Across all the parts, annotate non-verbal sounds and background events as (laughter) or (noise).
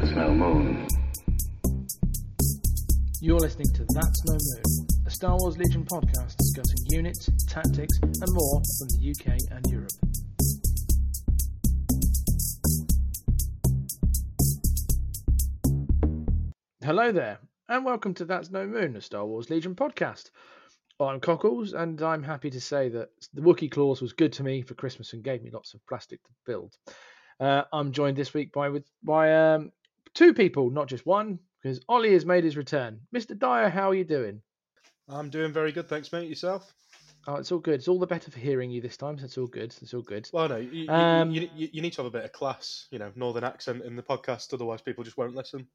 That's No Moon. You're listening to That's No Moon, a Star Wars Legion podcast discussing units, tactics, and more from the UK and Europe. Hello there, and welcome to That's No Moon, a Star Wars Legion podcast. I'm Cockles, and I'm happy to say that the Wookiee Claus was good to me for Christmas and gave me lots of plastic to build. Uh, I'm joined this week by with by um, two people, not just one, because Olly has made his return. Mr. Dyer, how are you doing? I'm doing very good, thanks, mate. Yourself? Oh, it's all good. It's all the better for hearing you this time. So it's all good. It's all good. Well, no, you, Um, you, you, you need to have a bit of class, you know, northern accent in the podcast, otherwise people just won't listen.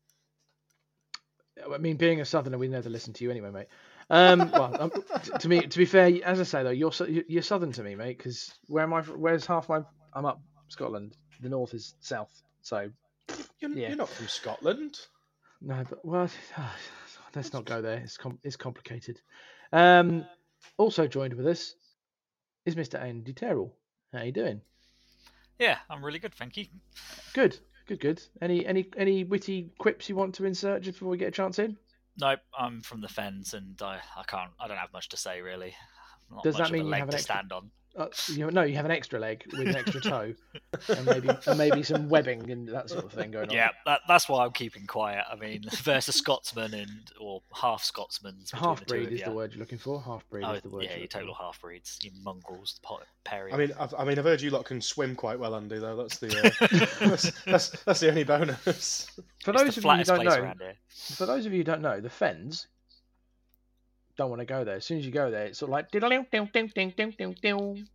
I mean, being a southerner, we never listen to you anyway, mate. Um, (laughs) well, um, to me, to be fair, as I say though, you're you're you're southern to me, mate. Because where am I? Where's half my? I'm up Scotland. The north is south. So You're, Yeah. you're not from Scotland. no, but well, (sighs) let's not go there. It's com- it's complicated. Um, also joined with us is Mr. Andy Terrell. How are you doing? Yeah, I'm really good, thank you. Good, good, good. Any any any witty quips you want to insert just before we get a chance in? Nope, I'm from the Fens, and I, I can't, I don't have much to say really. Not Does much that mean of a you have an to extra- stand on? Uh, you no, you have an extra leg with an extra toe, (laughs) and maybe and maybe some webbing and that sort of thing going on. Yeah, that, that's why I'm keeping quiet. I mean, (laughs) versus Scotsman and or half Scotsman. half breed is the word you're looking for. Half breed Oh, is the word. yeah, you're you looking total half breeds, you mongrels, po- Perry. I mean, I've, I mean, I've heard you lot can swim quite well, Andy. Though that's the uh, (laughs) that's, that's that's the only bonus. For it's those the of you who don't know, for those of you who don't know, the Fens don't want to go there. As soon as you go there, it's sort of like diddle ding ding ding ding ding ding.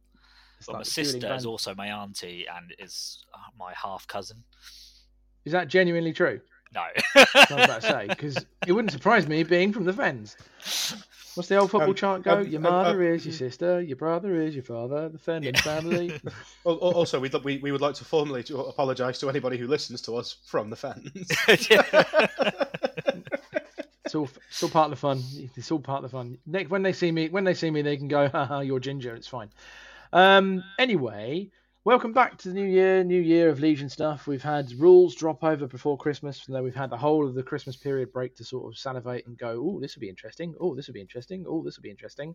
It's But my like sister dueling is band- also my auntie and is uh, my half cousin. Is that genuinely true? No. I was about to say because it wouldn't surprise me being from the Fens. What's the old football Um, chant go? um, your um, mother um, is your sister, your brother is your father, the Fenton Yeah. family. (laughs) Al- al- Also, we'd, we we would like to formally to apologise to anybody who listens to us from the Fens. (laughs) (laughs) It's all, it's all part of the fun. It's all part of the fun. Nick, when they see me, when they see me, they can go, "Haha, you're ginger." It's fine. Um, anyway, welcome back to the new year, new year of Legion stuff. We've had rules drop over before Christmas, and then we've had the whole of the Christmas period break to sort of salivate and go, "Oh, this will be interesting. Oh, this will be interesting. Oh, this will be interesting."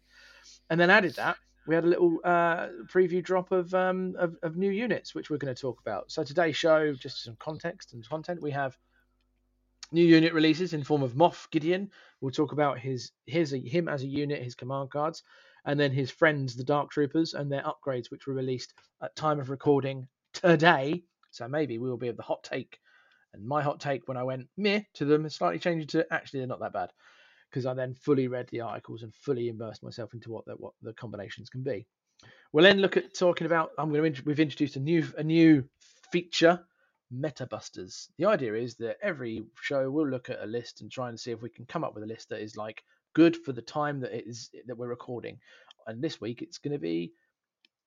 And then added that, we had a little uh, preview drop of, um, of of new units, which we're going to talk about. So today's show, just some context and content, we have new unit releases in form of Moff Gideon. We'll talk about his his him as a unit, his command cards, and then his friends, the Dark Troopers, and their upgrades, which were released at time of recording today. So maybe we will be of the hot take. And my hot take when I went meh to them slightly changed to actually they're not that bad because I then fully read the articles and fully immersed myself into what the, what the combinations can be. We'll then look at talking about. I'm going to. We've introduced a new a new feature Meta Busters. The idea is that every show we'll look at a list and try and see if we can come up with a list that is like good for the time that it is that we're recording. And this week it's going to be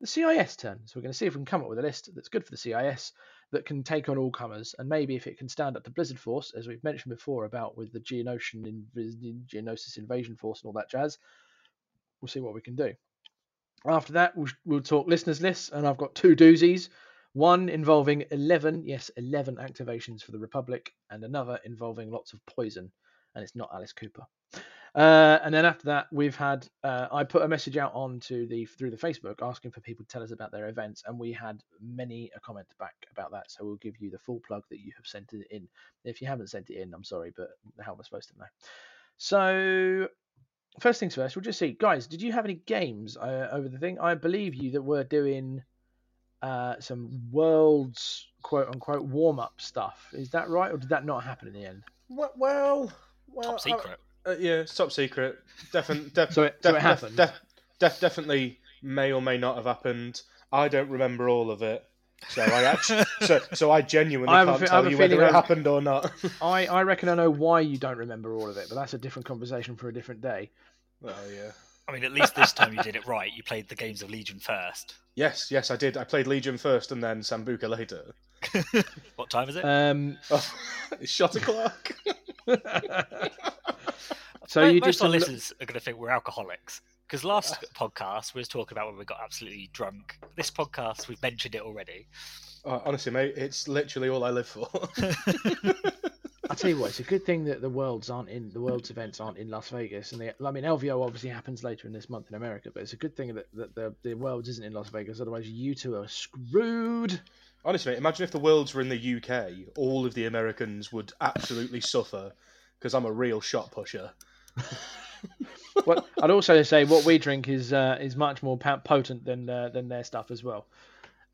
the CIS turn. So we're going to see if we can come up with a list that's good for the CIS that can take on all comers, and maybe if it can stand up to Blizzard Force, as we've mentioned before about with the Geonosian inv- Geonosis invasion force and all that jazz. We'll see what we can do. After that, we'll, we'll talk listeners' lists, and I've got two doozies. One involving 11, yes, 11 activations for the Republic, and another involving lots of poison, and it's not Alice Cooper. Uh, and then after that, we've had uh, I put a message out onto the through the Facebook asking for people to tell us about their events, and we had many a comment back about that. So we'll give you the full plug that you have sent it in. If you haven't sent it in, I'm sorry, but how am I supposed to know? So first things first, we'll just see, guys. Did you have any games uh, over the thing? I believe you that we're doing uh, some world's quote unquote warm up stuff. Is that right, or did that not happen in the end? well, well, well, Top secret. Uh, yeah, top secret. Definitely. (laughs) Def- So it- so it happened? Def- def- definitely may or may not have happened. I don't remember all of it. So I actually, (laughs) so so I genuinely I can't fe- tell you whether it happened or not. (laughs) I, I reckon I know why you don't remember all of it, but that's a different conversation for a different day. oh yeah. I mean, at least this time you did it right. You played the games of Legion first. Yes, yes, I did. I played Legion first and then Sambuca later. (laughs) What time is it? Um, Oh, (laughs) it's shot o'clock. (laughs) so Mo- you did most of our listeners are going to think we're alcoholics. Because last podcast we was talking about when we got absolutely drunk. This podcast we've mentioned it already. Oh, honestly, mate, it's literally all I live for. I tell you what, it's a good thing that the worlds aren't in the world's events aren't in Las Vegas, and the, I mean LVO obviously happens later in this month in America, but it's a good thing that, that the the worlds isn't in Las Vegas. Otherwise, you two are screwed. honestly, imagine if the worlds were in the UK, all of the Americans would absolutely suffer because I'm a real shot pusher. (laughs) well, I'd also say what we drink is uh, is much more potent than uh, than their stuff as well.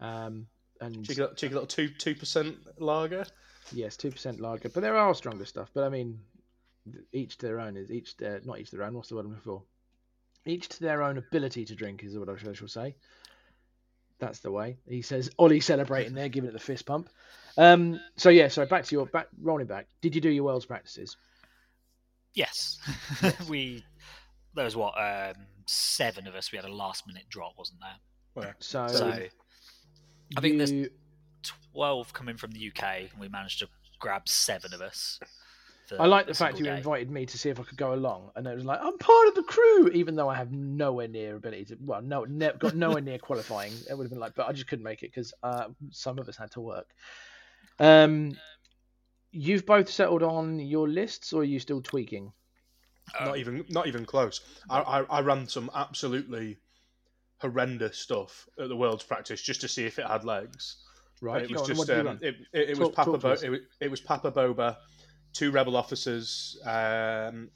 Um, and Cheeky, little- cheeky little two two percent lager. Yes, two percent lager, but there are stronger stuff. But I mean, each to their own is each their not each to their own. What's the word I'm looking for? Each to their own ability to drink is what I shall say. That's the way. He says Olly celebrating there, giving it the fist pump. Um, so yeah, so back to your back rolling back. Did you do your world's practices? Yes, (laughs) we. There was what um, seven of us. We had a last minute drop, wasn't there? Well, So, So I think there's- you- twelve coming from the UK, and we managed to grab seven of us. I like the fact you day. invited me to see if I could go along, and it was like I'm part of the crew, even though I have nowhere near ability to. Well, no, ne- got nowhere near qualifying. It would have been like, but I just couldn't make it because uh, some of us had to work. Um, you've both settled on your lists, or are you still tweaking? Um, not even not even close. I, I I ran some absolutely horrendous stuff at the world's practice just to see if it had legs. Right, it was just what did you um, it, it, it Talk- was Papa talk Bo- it, was, it was Papa Boba, two rebel officers. Um,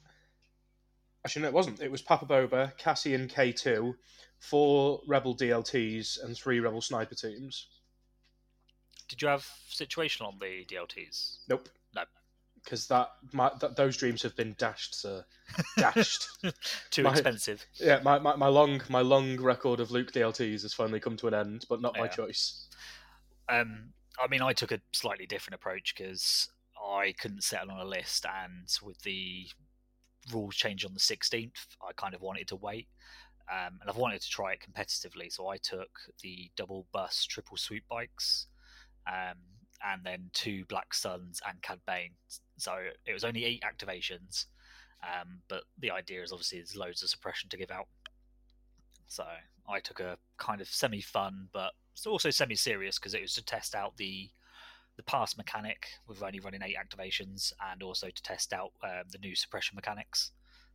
actually, no, it wasn't. It was Papa Boba, Cassian K two, four rebel DLTs, and three rebel sniper teams. Did you have situational on the DLTs? Nope. No. Because that, my, that those dreams have been dashed, sir. Dashed. (laughs) Too My- expensive. yeah, my, my, my long my long record of Luke DLTs has finally come to an end, but not my choice. Um, I mean, I took a slightly different approach because I couldn't settle on a list, and with the rules change on the 16th, I kind of wanted to wait. Um, and I've wanted to try it competitively, so I took the double bus triple sweep bikes, um, and then two Black Suns and Cad Bane. So it was only eight activations, um, but the idea is obviously there's loads of suppression to give out. So I took a kind of semi-fun, but also semi-serious because it was to test out the the pass mechanic with only running eight activations, and also to test out um, the new suppression mechanics.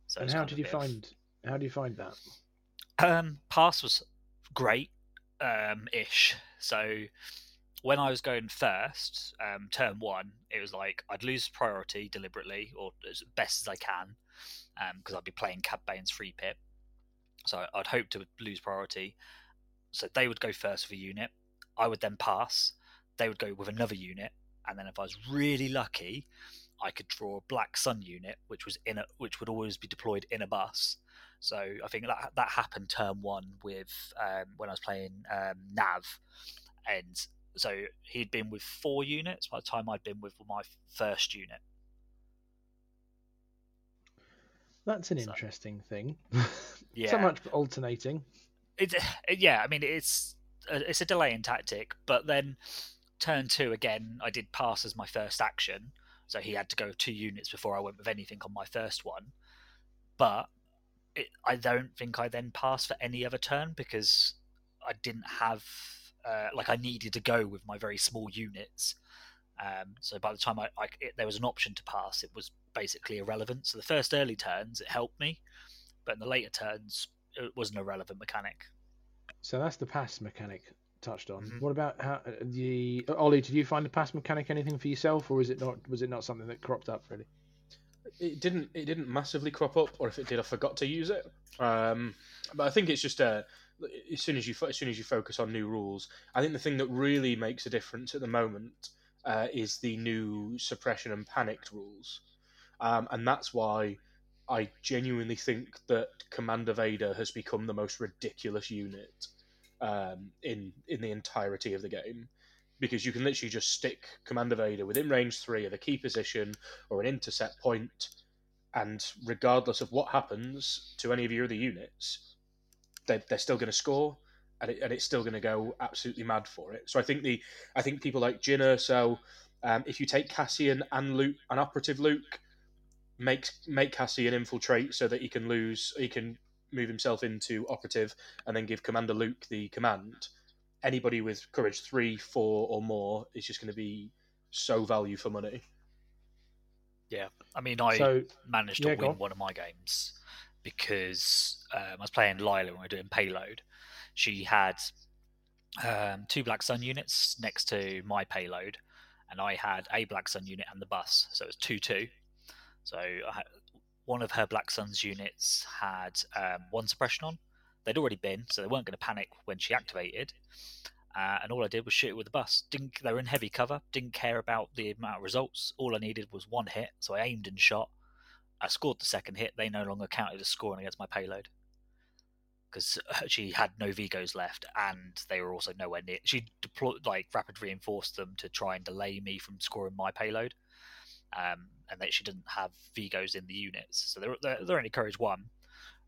So and how did you bit of- find? How do you find that? um, pass was great, um, ish. So when I was going first, um, turn one, it was like I'd lose priority deliberately or as best as I can, because I'd be playing Cad Bane's free pip. So I'd hope to lose priority. So they would go first with a unit. I would then pass. They would go with another unit, and then if I was really lucky, I could draw a Black Sun unit, which was in a, which would always be deployed in a bus. So I think that that happened term one with um, when I was playing um, Nav, and so he'd been with four units by the time I'd been with my first unit. That's an So- interesting thing. (laughs) Yeah, so much alternating. It, (sighs) yeah, I mean it's a, it's a delaying tactic, but then turn two again, I did pass as my first action, so he had to go two units before I went with anything on my first one. But it, I don't think I then passed for any other turn because I didn't have uh, like I needed to go with my very small units. Um, so by the time I, I it, there was an option to pass, it was basically irrelevant. So the first early turns it helped me, but in the later turns it was an irrelevant mechanic. So that's the pass mechanic touched on. Mhm. What about how uh, the Olly? Did you find the pass mechanic anything for yourself, or is it not? Was it not something that cropped up really? It didn't it didn't massively crop up, or if it did, I forgot to use it. Um, but I think it's just uh, as soon as you as soon as you focus on new rules, I think the thing that really makes a difference at the moment uh, is the new suppression and panicked rules, um, and that's why I genuinely think that Commander Vader has become the most ridiculous unit um, in in the entirety of the game. Because you can literally just stick Commander Vader within range three of a key position or an intercept point, and regardless of what happens to any of your other units, they're, they're still going to score, and, it, and it's still going to go absolutely mad for it. So I think the I think people like Jyn Erso, um, if you take Cassian and Luke, an operative Luke, make make Cassian infiltrate so that he can lose, he can move himself into operative, and then give Commander Luke the command, anybody with courage three, four, or more is just going to be so value for money. Yeah, I mean, I So managed to yeah, win on. one of my games because um, I was playing Lila when we were doing payload. She had um, two Black Sun units next to my payload, and I had a Black Sun unit and the bus, so it was two two. So one of her Black Sun's units had um, one suppression on. They'd already been, so they weren't going to panic when she activated. Uh, and all I did was shoot it with the bus. Didn't they were in heavy cover? Didn't care about the amount of results. All I needed was one hit, so I aimed and shot. I scored the second hit. They no longer counted as scoring against my payload because (laughs) she had no Vigos left, and they were also nowhere near. She deployed like rapid reinforced them to try and delay me from scoring my payload, um, and that she didn't have Vigos in the units, so they're they're, they're only courage one.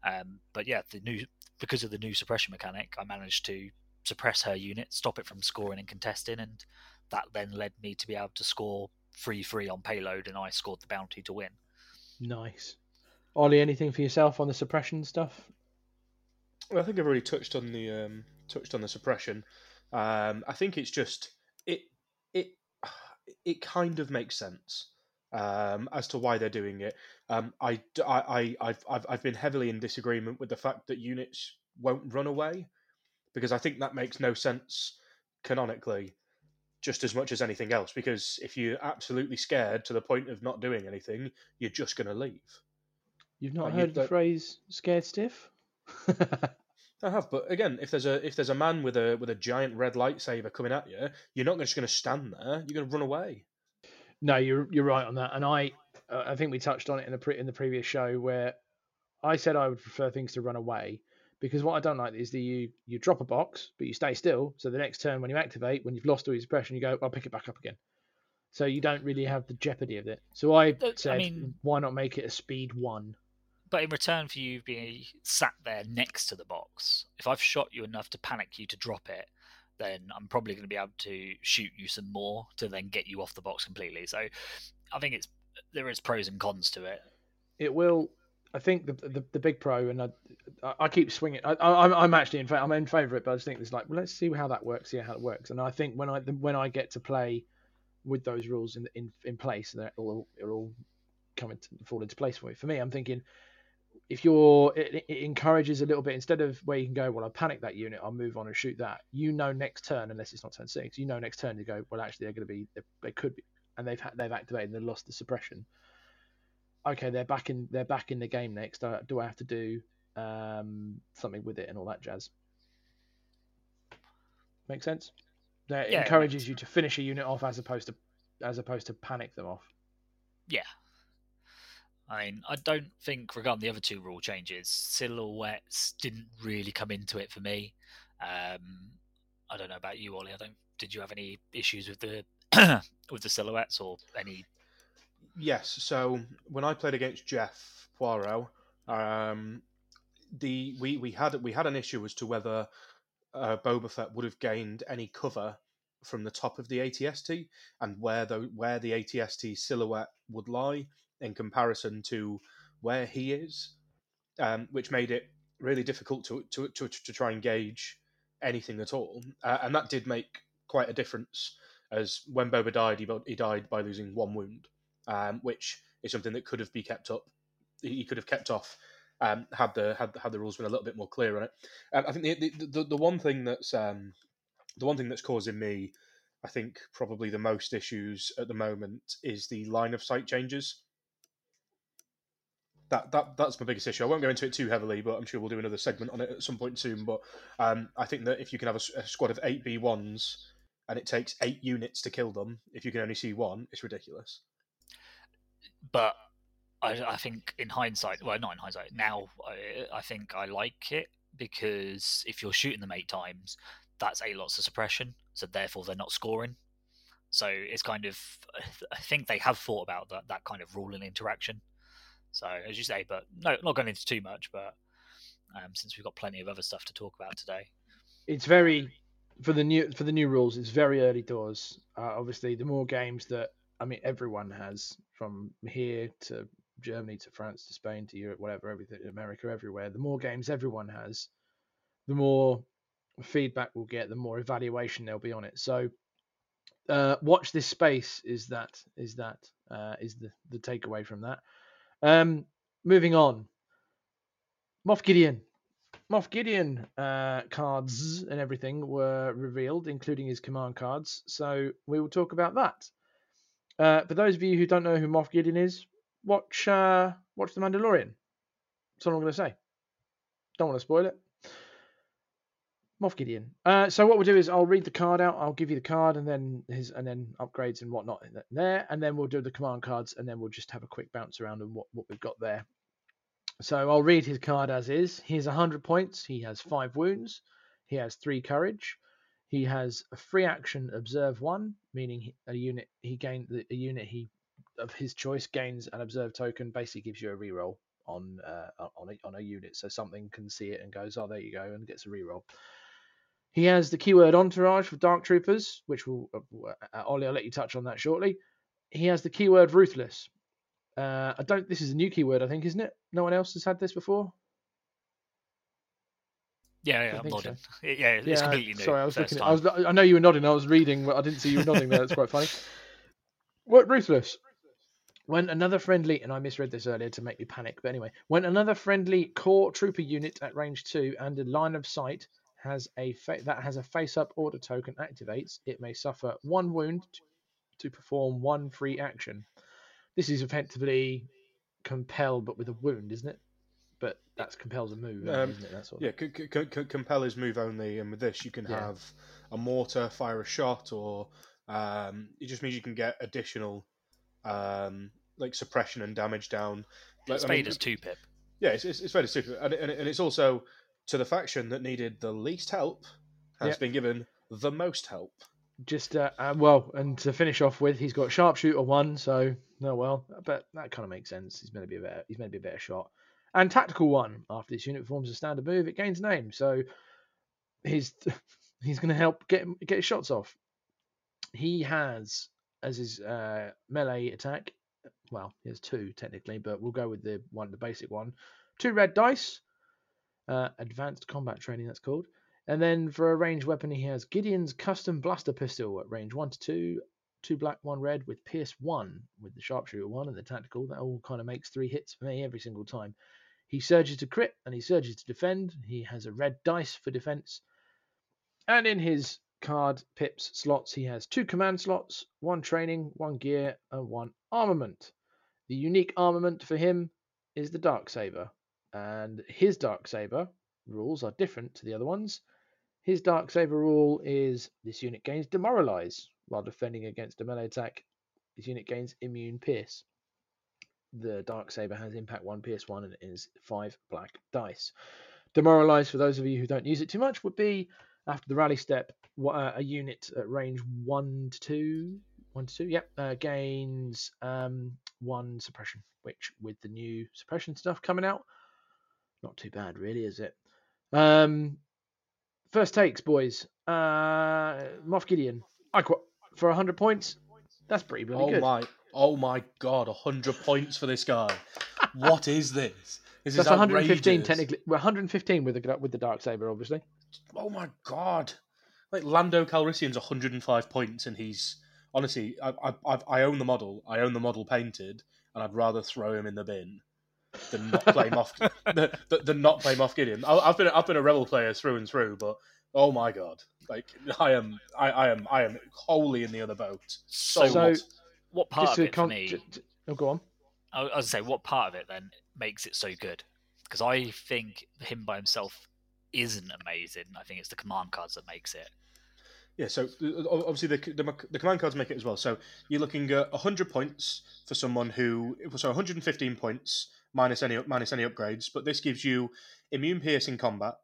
Um, but yeah, the new because of the new suppression mechanic, I managed to suppress her unit, stop it from scoring and contesting, and that then led me to be able to score free free on payload, and I scored the bounty to win. nice. Olly, anything for yourself on the suppression stuff? Well, I think I've already touched on the um, touched on the suppression. Um, I think it's just it it it kind of makes sense um, as to why they're doing it. Um, I, I, I, I've, I've been heavily in disagreement with the fact that units won't run away because I think that makes no sense canonically just as much as anything else. Because if you're absolutely scared to the point of not doing anything, you're just going to leave. You've not Like, heard the phrase "scared stiff"? (laughs) I have, but again, if there's a if there's a man with a with a giant red lightsaber coming at you, you're not just going to stand there. You're going to run away. No, you're you're right on that, and I uh, I think we touched on it in the pre- in the previous show where I said I would prefer things to run away because what I don't like is that you you drop a box but you stay still, so the next turn when you activate, when you've lost all your suppression, you go I'll pick it back up again. So you don't really have the jeopardy of it. So I Uh, I said, mean- why not make it a speed one? But in return for you being sat there next to the box, if I've shot you enough to panic you to drop it, then I'm probably going to be able to shoot you some more to then get you off the box completely. So I think it's there is pros and cons to it. It will. I think the the, the big pro, and I, I keep swinging. I, I'm I'm actually in fa- I'm in favour of it, but I just think it's like well, let's see how that works, see how it works. And I think when I when I get to play with those rules in in in place, it'll it'll all come into fall into place for me. For me, I'm thinking if you're it, it encourages a little bit instead of where you can go, well, I panic that unit, I'll move on and shoot that. You know, next turn, unless it's not turn six, you know, next turn you go, well, actually, they're going to be they, they could be, and they've they've activated and they've lost the suppression. Okay, they're back in they're back in the game next. Uh, do I have to do um, something with it and all that jazz? Make sense? That Yeah, encourages you to finish a unit off as opposed to as opposed to panic them off. Yeah. I mean, I don't think, regarding the other two rule changes, silhouettes didn't really come into it for me. Um, I don't know about you, Olly. I don't. Did you have any issues with the (coughs) with the silhouettes or any? Yes. So when I played against Jeff Poirot, um, the we, we had we had an issue as to whether uh, Boba Fett would have gained any cover from the top of the ATST and where the where the ATST silhouette would lie in comparison to where he is, um, which made it really difficult to to, to, to try and gauge anything at all. Uh, and that did make quite a difference, as when Boba died, he, he died by losing one wound um, which is something that could have been kept up. He could have kept off um, had the had, had the rules been a little bit more clear on it. Um, I think the, the, the the one thing that's um, the one thing that's causing me, I think probably the most issues at the moment is the line of sight changes. That, that that's my biggest issue. I won't go into it too heavily, but I'm sure we'll do another segment on it at some point soon. But um, I think that if you can have a squad of eight B ones and it takes eight units to kill them, if you can only see one, it's ridiculous. But I, I think in hindsight, well, not in hindsight. Now, I, I think I like it because if you're shooting them eight times, that's eight lots of suppression. So therefore, they're not scoring. So it's kind of, I think they have thought about that that kind of rule and interaction. So as you say, but no, not going into too much. But um, since we've got plenty of other stuff to talk about today, it's very for the new for the new rules. It's very early doors. Uh, obviously, the more games that I mean, everyone has from here to Germany to France to Spain to Europe, whatever, everything, America, everywhere. The more games everyone has, the more feedback we'll get, the more evaluation there'll be on it. So, uh, watch this space. Is that is that uh, is the the takeaway from that? Um, moving on. Moff Gideon. Moff Gideon uh, cards and everything were revealed, including his command cards. So we will talk about that. Uh, for those of you who don't know who Moff Gideon is, watch uh, watch The Mandalorian. That's all I'm going to say. Don't want to spoil it. Moff Gideon. Uh, so what we'll do is I'll read the card out. I'll give you the card and then his and then upgrades and whatnot there, and then we'll do the command cards and then we'll just have a quick bounce around on what, what we've got there. So I'll read his card as is. He has 100 points. He has five wounds. He has three courage. He has a free action observe one, meaning a unit he gained a unit he of his choice gains an observe token. Basically gives you a reroll on uh, on a, on a unit, so something can see it and goes, oh there you go, and gets a reroll. He has the keyword entourage for Dark Troopers, which will uh, uh, Olly, I'll let you touch on that shortly. He has the keyword ruthless. Uh, I don't. This is a new keyword, I think, isn't it? No one else has had this before. Yeah, yeah, I'm nodding. (laughs) So. Yeah, it's yeah, completely new. Sorry, I was looking. At, I was. I know you were nodding. I was reading, but I didn't see you nodding there. That's quite funny. What ruthless? When another friendly, and I misread this earlier to make me panic, but anyway, when another friendly core trooper unit at range two and a line of sight has a fa- that has a face-up order token activates, it may suffer one wound to perform one free action. This is effectively compel, but with a wound, isn't it? But that's compel's a move, um, isn't it? That's yeah, c- c- c- compel is move only, and with this you can yeah. have a mortar fire a shot, or um, it just means you can get additional um, like suppression and damage down. Like, it's I mean, as two pip. Yeah, it's, it's, it's very super, and, and, and it's also to the faction that needed the least help has yep. been given the most help. Just uh, uh, well, and to finish off with, he's got sharpshooter one, so no, well, but that kind of makes sense. He's meant to be a better, he's meant to be a better shot. And tactical one, after this unit performs a standard move, it gains name, so (laughs) he's he's going to help get get his shots off. He has as his uh, melee attack. Well, he has two technically, but we'll go with the one, the basic one. Two red dice, uh, advanced combat training. That's called. And then for a ranged weapon, he has Gideon's custom blaster pistol at range one to two, two black, one red, with pierce one, with the sharpshooter one and the tactical. That all kind of makes three hits for me every single time. He surges to crit and he surges to defend. He has a red dice for defense. And in his card pips slots, he has two command slots, one training, one gear, and one armament. The unique armament for him is the Dark Saber, and his Dark Saber rules are different to the other ones. His Dark Saber rule is this unit gains Demoralize while defending against a melee attack. This unit gains Immune Pierce. The Dark Saber has Impact 1, Pierce 1, and it is 5 black dice. Demoralize, for those of you who don't use it too much, would be after the rally step, uh, a unit at range one to two, one to two, yep, uh, gains um, one suppression. Which, with the new suppression stuff coming out, not too bad, really, is it? Um, first takes, boys. Uh, Moff Gideon, I qu- for hundred points. That's pretty bloody oh good. my, oh my god, hundred points for this guy. what is this? This That's 115 technically. We're 115 with the with the dark saber, obviously. Oh my god! Like Lando Calrissian's 105 points, and he's honestly, I, I, I own the model. I own the model painted, and I'd rather throw him in the bin than not play Moff (laughs) than, than not play Moff Gideon. I, have been I've been a rebel player through and through, but oh my god, like I am I, I am I am wholly in the other boat. So, so what, what part of it con- for me? oh, go on. I was going to say what part of it then makes it so good because I think him by himself isn't amazing. I think it's the command cards that makes it. Yeah, so uh, obviously the, the, the command cards make it as well. So you're looking at 100 points for someone who so 115 points minus any minus any upgrades, but this gives you immune piercing combat.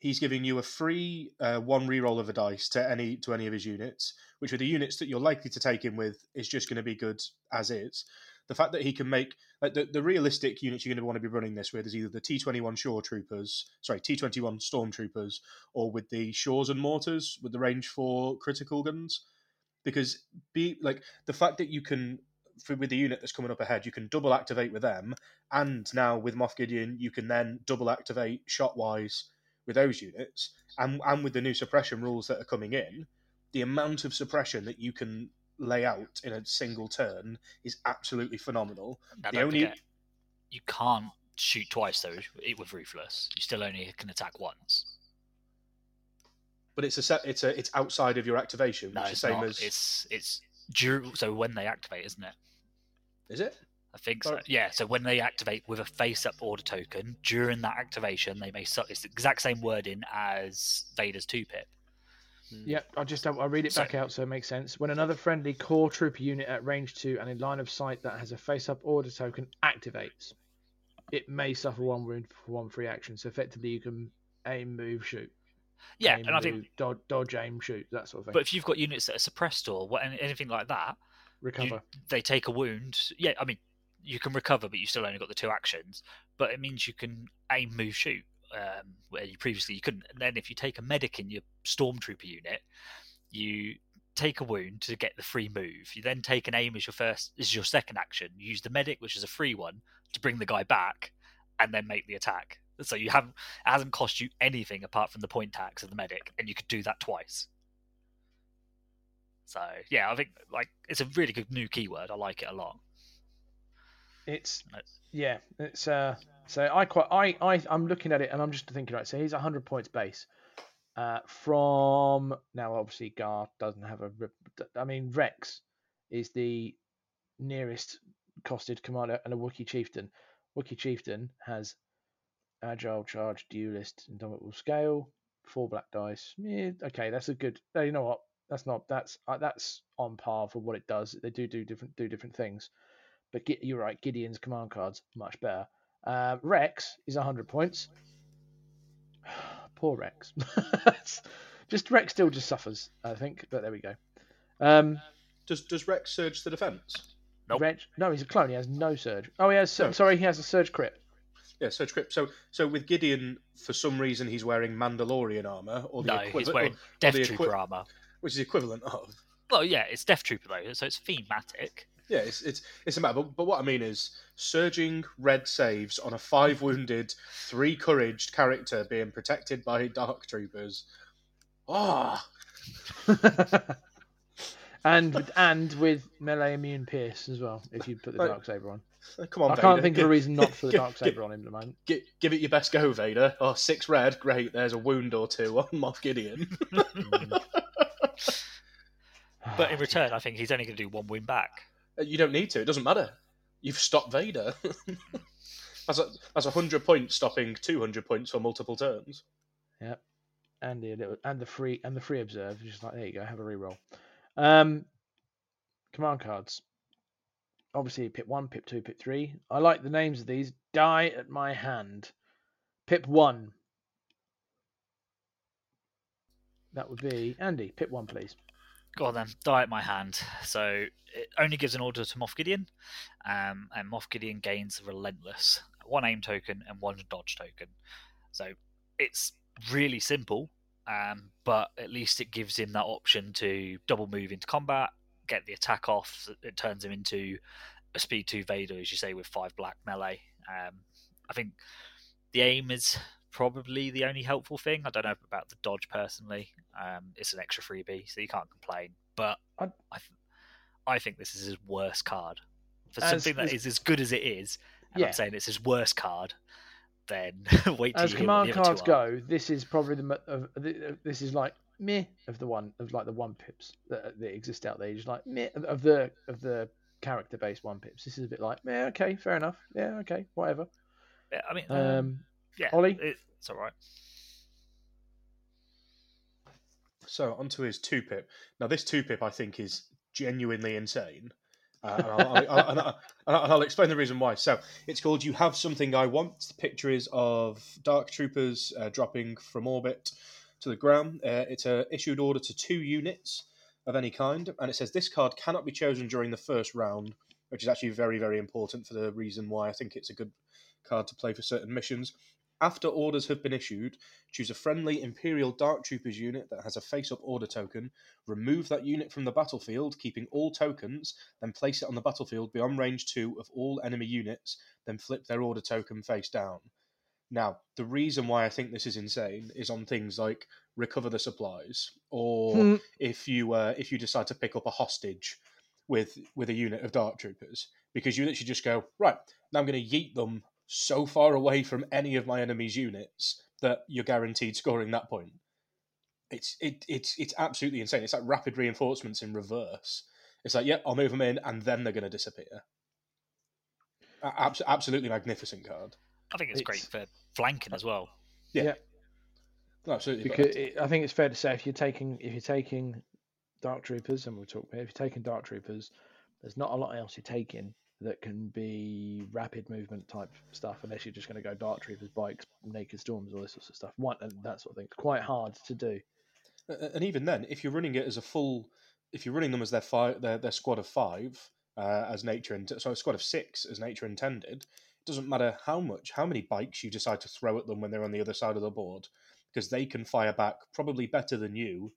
He's giving you a free uh, one reroll of a dice to any to any of his units, which are the units that you're likely to take him with is just going to be good as is the fact that he can make like the, the realistic units you're going to want to be running this with is either the T21 Shore Troopers, sorry, T21 Stormtroopers, or with the Shores and Mortars with the range for critical guns. Because be like the fact that you can for, with the unit that's coming up ahead, you can double activate with them, and now with Moff Gideon, you can then double activate shot wise with those units, and and with the new suppression rules that are coming in, the amount of suppression that you can lay out in a single turn is absolutely phenomenal. Now, the only forget, you can't shoot twice though it- with ruthless. You still only can attack once. but it's a set, it's a it's outside of your activation, which No, is the same not. as It's it's dur- so when they activate, isn't it? Is it? I think so. Yeah. So when they activate with a face-up order token during that activation, they may. Su- it's the exact same wording as Vader's two pip. Hmm. Yep, I just I'll read it So- back out so it makes sense. When another friendly core trooper unit at range two and in line of sight that has a face-up order token activates, it may suffer one wound for one free action. So effectively, you can aim, move, shoot. Yeah, aim, and I think. dodge, dodge, aim, shoot, that sort of thing. But if you've got units that are suppressed or what, anything like that, Recover. they take a wound. Yeah, I mean, you can recover, but you still only got the two actions. But it means you can aim, move, shoot, um, where you previously you couldn't. And then if you take a medic in your stormtrooper unit, you take a wound to get the free move. You then take an aim as your first, as your second action. You use the medic, which is a free one, to bring the guy back, and then make the attack. So you haven't it hasn't cost you anything apart from the point tax of the medic, and you could do that twice. So yeah, I think like it's a really good new keyword. I like it a lot. It's yeah, it's uh. So I quite I I I'm looking at it and I'm just thinking right. So he's a 100 points base. Uh, from now obviously Gar doesn't have a. I mean Rex is the nearest costed commander and a Wookiee chieftain. Wookiee chieftain has agile charge duelist indomitable scale four black dice. Yeah, okay, that's a good. You know what? That's not that's uh, that's on par for what it does. They do do different do different things. But Gi- you're right, Gideon's command cards much better. Uh, Rex is 100 points. (sighs) Poor Rex. (laughs) just Rex still just suffers, I think. But there we go. Um, Does does Rex surge the defense? Nope. Rex, no, he's a clone. He has no surge. Oh, he has. No. Sorry, he has a surge crit. Yeah, surge crit. So so with Gideon, for some reason, he's wearing Mandalorian armor, or the no, he's equivalent, wearing or- Death the Trooper equi- armor. Which is equivalent of. Well, yeah, it's Death Trooper though, so it's thematic. Yeah, it's it's it's a matter. But, but what I mean is, surging red saves on a five wounded, three couraged character being protected by dark troopers. Ah, (laughs) and with, and with melee immune pierce as well. If you put the Right. dark saber on, come on, I can't Vader. think of a reason not for the give- dark saber on him at the moment. Give, give it your best go, Vader. Oh, six red, great. There's a wound or two (laughs) on Moff Gideon. (laughs) (sighs) But in return, I think he's only going to do one win back. you don't need to. It doesn't matter. You've stopped Vader. (laughs) that's a that's a hundred points stopping two hundred points for multiple turns. Yep. And the little, and the free and the free observe, just like there you go, have a reroll. Um, command cards. Obviously, pip one, pip two, pip three. I like the names of these. Die at my hand. Pip one. That would be Andy. Pip one, please. Go on then, die at my hand. So it only gives an order to Moff Gideon, um, and Moff Gideon gains Relentless, one aim token and one dodge token. So it's really simple, um, but at least it gives him that option to double move into combat, get the attack off. It turns him into a speed two Vader, as you say, with five black melee. Um, I think the aim is probably the only helpful thing. I don't know about the dodge personally. Um, it's an extra freebie, so you can't complain. But I, I, th- I think this is his worst card for As- something that as- is as good as it is. And Yeah. I'm saying it's his worst card. Then (laughs) wait till As you command cards go, this is probably the mo- of, the- of- this is like meh of the one of like the one pips that, that exist out there. You're just like meh of, the of the character based one pips. This is a bit like yeah, okay, fair enough. Yeah, okay, whatever. Yeah, I mean, Um, yeah, Olly? it- it's all right. So onto his two pip. Now this two pip I think is genuinely insane. Uh, and, I'll, I'll, I'll, and I'll- and I'll explain the reason why. So it's called "You Have Something I Want." The picture is of dark troopers uh, dropping from orbit to the ground. Uh, it's a issued order to two units of any kind, and it says this card cannot be chosen during the first round, which is actually very very important for the reason why I think it's a good card to play for certain missions. After orders have been issued, choose a friendly Imperial Dark Troopers unit that has a face up order token, remove that unit from the battlefield, keeping all tokens, then place it on the battlefield beyond range 2 of all enemy units, then flip their order token face down. Now, the reason why I think this is insane is on things like recover the supplies, or Hmm. if you uh, if you decide to pick up a hostage with with a unit of dark troopers, because you literally just go right now. I'm going to yeet them so far away from any of my enemy's units that you're guaranteed scoring that point. It's it it's it's absolutely insane. It's like rapid reinforcements in reverse. It's like, yep, I'll move them in, and then they're going to disappear. Abs- absolutely magnificent card. I think it's, great for flanking as well. Yeah, absolutely. because it, I think it's fair to say if you're taking if you're taking Dark Troopers, and we'll talk about if you're taking Dark Troopers, there's not a lot else you're taking that can be rapid movement type stuff unless you're just going to go Dark Troopers, bikes, Naked Storms, all this sorts of stuff. One and that sort of thing. It's quite hard to do. And even then, if you're running it as a full, if you're running them as their five, their, their squad of five, uh, as nature and so a squad of six as nature intended, it doesn't matter how much, how many bikes you decide to throw at them when they're on the other side of the board, because they can fire back probably better than you,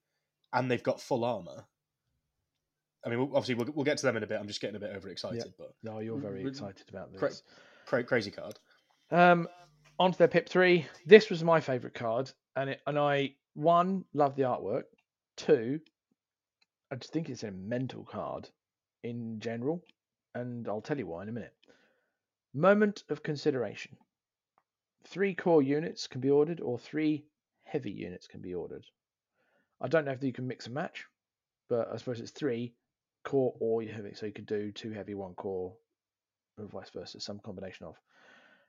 and they've got full armor. I mean, obviously, we'll, we'll get to them in a bit. I'm just getting a bit overexcited, but No, you're very Re- excited about this. cra- crazy card. Um, onto their pip three. This was my favourite card, and it, and I one love the artwork. Two, I just think it's a mental card in general, and I'll tell you why in a minute. Moment of consideration. Three core units can be ordered, or three heavy units can be ordered. I don't know if you can mix and match, but I suppose it's three core or you heavy. So you could do two heavy, one core, or vice versa, some combination of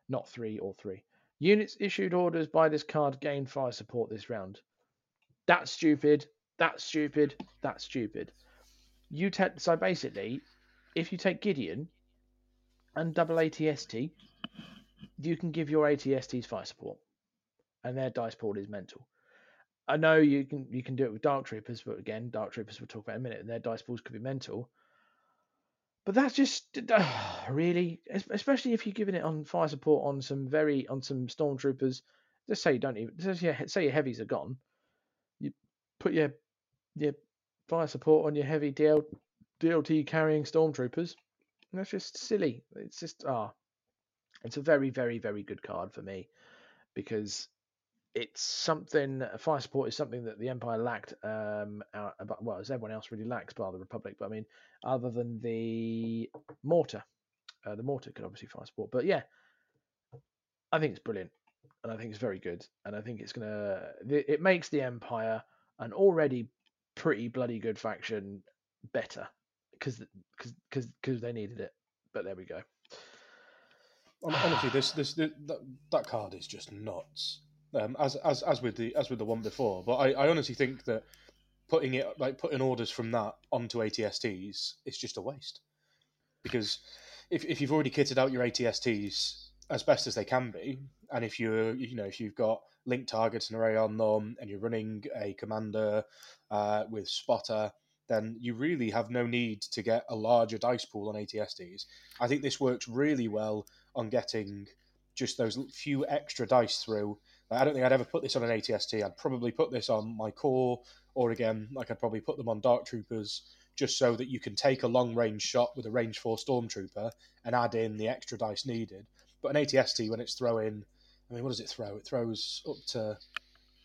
not three or three. Units issued orders by this card gain fire support this round. That's stupid. That's stupid. That's stupid. You take so basically, if you take Gideon and double ATST, you can give your ATSTs fire support, and their dice pool is mental. I know you can you can do it with Dark Troopers, but again, Dark Troopers we'll talk about in a minute, and their dice pools could be mental. But that's just (sighs) really, especially if you're giving it on fire support on some very on some stormtroopers. Just say you don't even just say your heavies are gone. You put your your fire support on your heavy DL, DLT carrying stormtroopers. That's just silly. It's just ah, it's a very very very good card for me because it's something fire support is something that the empire lacked um about well as everyone else really lacks bar the republic but i mean other than the mortar uh, the mortar could obviously fire support but yeah i think it's brilliant and i think it's very good and i think it's gonna it makes the empire an already pretty bloody good faction better because because because they needed it but there we go Honestly, this this th- that, that card is just nuts. Um, as as as with the as with the one before, but I, I honestly think that putting it like putting orders from that onto ATSTs is just a waste because if if you've already kitted out your ATSTs as best as they can be, and if you you know if you've got link targets and array on them, and you're running a commander uh, with spotter, then you really have no need to get a larger dice pool on ATSTs. I think this works really well on getting just those few extra dice through. I don't think I'd ever put this on an ATST. I'd probably put this on my core, or again, like I'd probably put them on Dark Troopers, just so that you can take a long range shot with a range four Stormtrooper and add in the extra dice needed. But an ATST, when it's throwing, I mean, what does it throw? It throws up to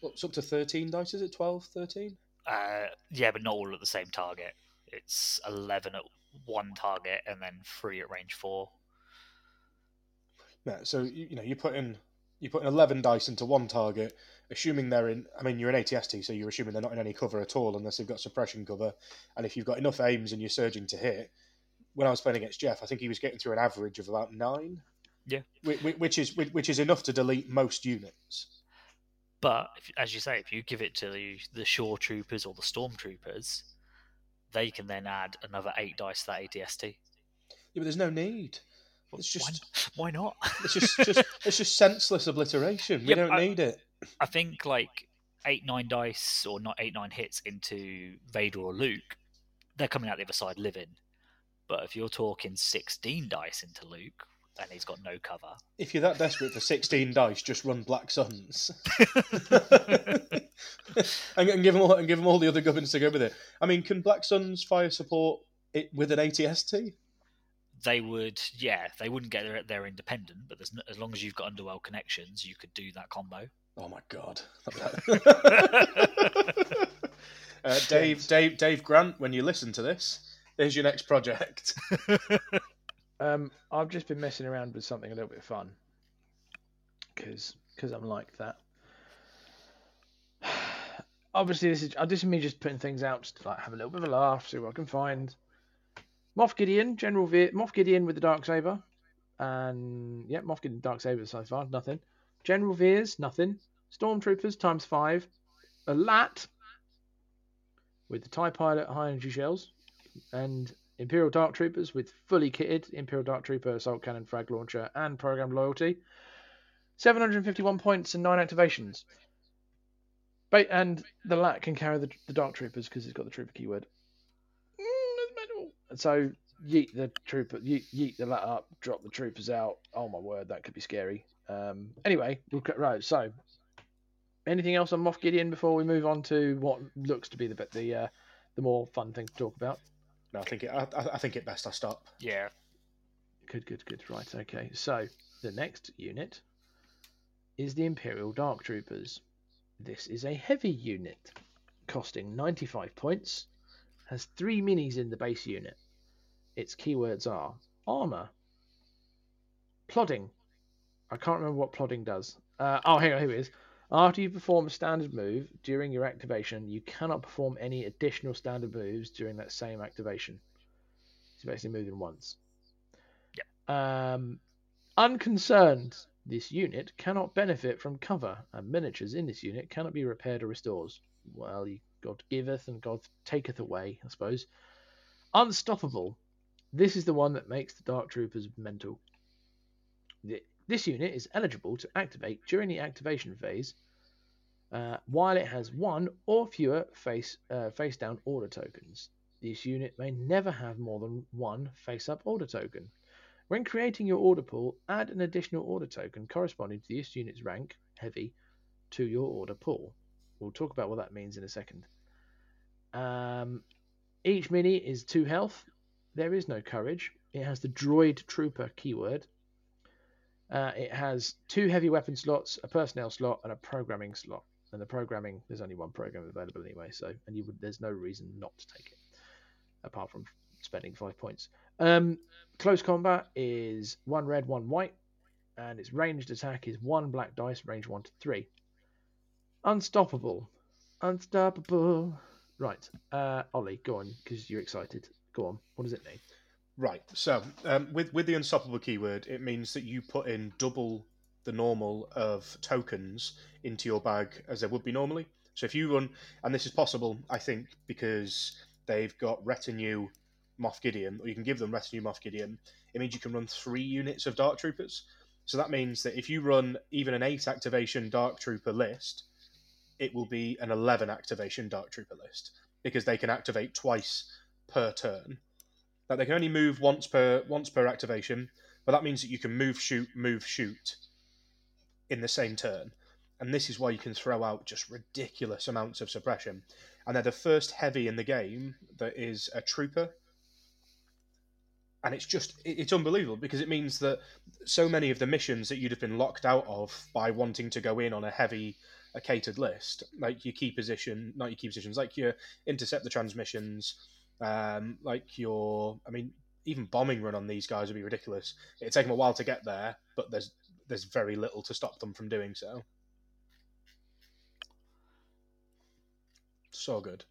it's up to 13 dice, is it? 12, 13? Uh, yeah, but not all at the same target. It's eleven at one target and then three at range four. Yeah, so you, you know you put in you put in eleven dice into one target, assuming they're in. I mean, you're an ATST, so you're assuming they're not in any cover at all, unless they've got suppression cover. And if you've got enough aims and you're surging to hit, when I was playing against Jeff, I think he was getting through an average of about nine. Yeah. Which, which is which is enough to delete most units. But as you say, if you give it to the, the shore troopers or the storm troopers, they can then add another eight dice to that ATST. Yeah, but there's no need. It's just why, not? (laughs) it's just, just it's just senseless obliteration. We Yeah, don't I- need it. I think like eight nine dice or not eight nine hits into Vader or Luke, they're coming out the other side living. But if you're talking sixteen dice into Luke, and he's got no cover. If you're that desperate for 16 dice, just run Black Suns. (laughs) and, and give them all and give them all the other gubbins to go with it. I mean, can Black Suns fire support it with an ATST? They would, yeah, they wouldn't get their, their independent, but there's no, as long as you've got underworld connections, you could do that combo. Oh my god. (laughs) uh, Dave, Dave, Dave Grant, when you listen to this, there's your next project. (laughs) Um, I've just been messing around with something a little bit fun because because I'm like that. (sighs) Obviously, this is uh, this is me just putting things out just to like have a little bit of a laugh, see what I can find. Moff Gideon, General Veer, Moff Gideon with the dark saber, and yeah, Moff Gideon dark saber so far, nothing. General Veers, nothing. Stormtroopers times five, a lat with the Tie Pilot high energy shells, and Imperial Dark Troopers with fully kitted Imperial Dark Trooper assault cannon, frag launcher, and programmed loyalty. 751 points and nine activations. And the lat can carry the, the Dark Troopers because it's got the Trooper keyword. So yeet the trooper, yeet, yeet the lat up, drop the troopers out. Oh my word, that could be scary. Um, anyway, we'll cut right. So, anything else on Moff Gideon before we move on to what looks to be the the uh, the more fun thing to talk about? No, I think it. I, I think it best I stop. Yeah. Good, good, good. Right, okay. So the next unit is the Imperial Dark Troopers. This is a heavy unit, costing 95 points, has three minis in the base unit. Its keywords are armor, plodding. I can't remember what plodding does. Uh, oh, on, here it is. After you perform a standard move during your activation, you cannot perform any additional standard moves during that same activation. So basically moving once. Yeah. Um, unconcerned, this unit cannot benefit from cover, and miniatures in this unit cannot be repaired or restored. Well, God giveth and God taketh away, I suppose. Unstoppable. This is the one that makes the Dark Troopers mental. This unit is eligible to activate during the activation phase uh, while it has one or fewer face uh, face down order tokens. This unit may never have more than one face up order token. When creating your order pool, add an additional order token corresponding to this unit's rank, heavy, to your order pool. We'll talk about what that means in a second. Um, each mini is 2 health. There is no courage. It has the droid trooper keyword uh, it has two heavy weapon slots, a personnel slot, and a programming slot. And the programming, there's only one program available anyway, so and you would, there's no reason not to take it, apart from spending five points. Um, close combat is one red, one white, and its ranged attack is one black dice, range one to three. Unstoppable, unstoppable. Right, uh, Ollie, go on because you're excited. Go on. What does it mean? Right. So um, with with the unstoppable keyword, it means that you put in double the normal of tokens into your bag as there would be normally. So if you run, and this is possible, I think, because they've got retinue Moff Gideon, or you can give them retinue Moff Gideon. It means you can run three units of Dark Troopers. So that means that if you run even an eight activation Dark Trooper list, it will be an eleven activation Dark Trooper list because they can activate twice per turn that they can only move once per once per activation, but that means that you can move, shoot, move, shoot in the same turn. And this is why you can throw out just ridiculous amounts of suppression. And they're the first heavy in the game that is a trooper. And it's just it's unbelievable because it means that so many of the missions that you'd have been locked out of by wanting to go in on a heavy a catered list, like your key position, not your key positions, like your intercept the transmissions, um, like your, I mean, even bombing run on these guys would be ridiculous. It'd take them a while to get there, but there's there's very little to stop them from doing so. So good.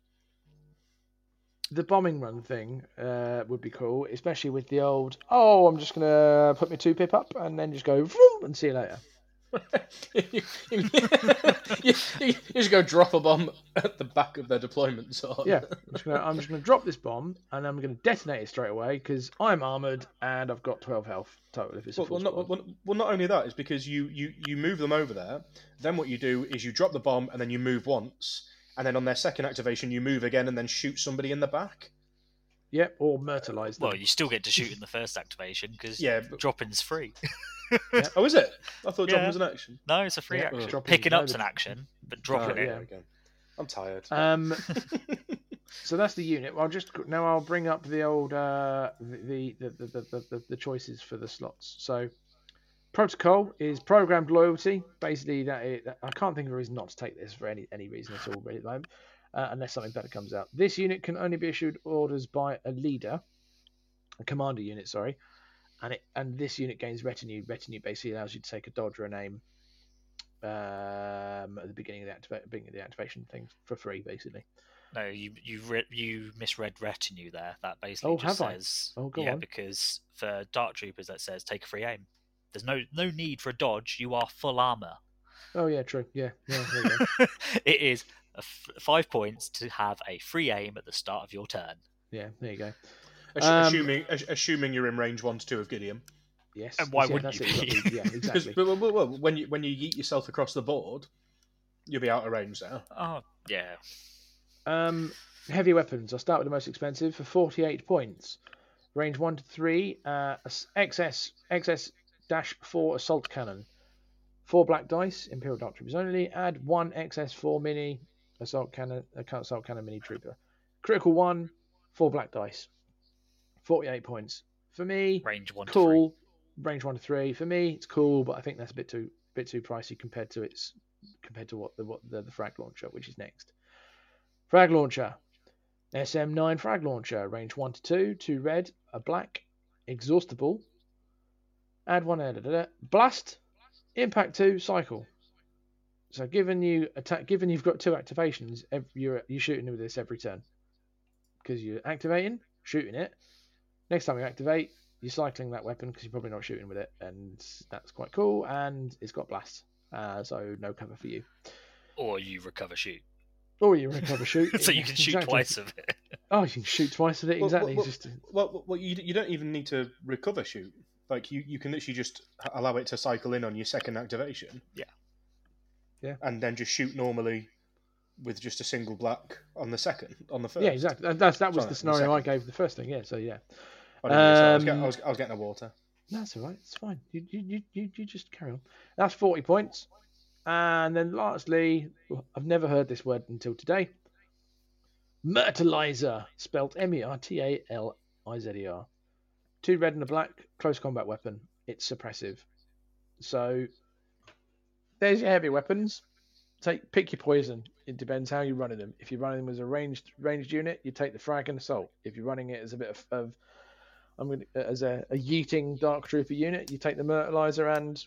The bombing run thing uh, would be cool, especially with the old. Oh, I'm just gonna put my two pip up and then just go and see you later (laughs) (laughs) you, you, you, just go drop a bomb at the back of their deployment zone. Yeah, I'm just, gonna, I'm just gonna drop this bomb and I'm gonna detonate it straight away because I'm armored and I've got 12 health total. If it's well, well not, well, well, not only that is because you, you you move them over there. Then what you do is you drop the bomb and then you move once, and then on their second activation you move again and then shoot somebody in the back. Yep, or myrtleize them. Well, you still get to shoot in the first activation because Yeah. But, dropping's free. (laughs) (laughs) oh, is it? I thought dropping was an action. No, it's a free Yeah, action. dropping- Picking no, up's an action, but Oh, dropping yeah. it. there we. I'm tired. Um, (laughs) (laughs) so that's the unit. I'll just now I'll bring up the old uh, the, the, the, the, the the choices for the slots. So protocol is programmed loyalty. Basically, that it, I can't think of a reason not to take this for any any reason at all really at the moment, uh, unless something better comes out. This unit can only be issued orders by a leader, a commander unit, sorry, and it and this unit gains retinue. Retinue basically allows you to take a dodge or a name. Um, at the beginning of the activa- beginning of the activation thing for free, basically. No, you you re- you misread retinue there. That basically Oh, just have I? says Oh, go yeah, on. because for dark troopers that says take a free aim. There's no no need for a dodge. You are full armor. Oh yeah, true. Yeah, (laughs) yeah. There you go. it is a f- five points to have a free aim at the start of your turn. yeah, there you go. Assu- um, assuming ass- assuming you're in range one to two of Gideon. Yes. And why yeah, wouldn't that's you be? got Yeah, (laughs) Because exactly. well, well, well, when you when you yeet yourself across the board, you'll be out of range there. Oh yeah, Um, heavy weapons. I'll start with the most expensive for forty-eight points. Range one to three. Uh, s- XS XS dash four assault cannon. Four black dice. Imperial Dark Troopers only. Add one XS four mini assault cannon. Uh, assault cannon mini trooper. Critical one. Four black dice. Forty-eight points for me. range one. To cool. Range one to three for me, it's cool, but I think that's a bit too bit too pricey compared to its compared to what the what the, the frag launcher, which is next. Frag launcher, SM9 frag launcher, range one to two, two red, a black, exhaustible. Add one da, da, da, blast, impact two, cycle. So given you attack, given you've got two activations, ev you're you're shooting with this every turn because you're activating, shooting it. Next time you activate, you're cycling that weapon because you're probably not shooting with it, and that's quite cool. And it's got blast, uh, so no cover for you. Or you recover shoot, Or you recover shoot, (laughs) so you can shoot Exactly. twice of it. Oh, you can shoot twice with it. Well, Exactly. well, It's just Well, well, well you, you don't even need to recover shoot. Like you, you can literally just allow it to cycle in on your second activation. Yeah. Yeah. And then just shoot normally with just a single black on the second, on the first. yeah, exactly. That, that's, that was Sorry, the the scenario I gave the first thing. Yeah. So yeah, I, didn't I, was Um, I, was, I was getting a water. that's all right. It's fine. You you, you, you just carry on. That's forty points. And then lastly, I've never heard this word until today. Myrtleizer, spelt M E R T A L I Z E R. Two red and a black, close combat weapon. It's suppressive. So there's your heavy weapons. Take pick your poison. It depends how you're running them. If you're running them as a ranged ranged unit, you take the frag and assault. If you're running it as a bit of, of I'm going to, as a, a yeeting dark trooper unit, you take the myrtleizer and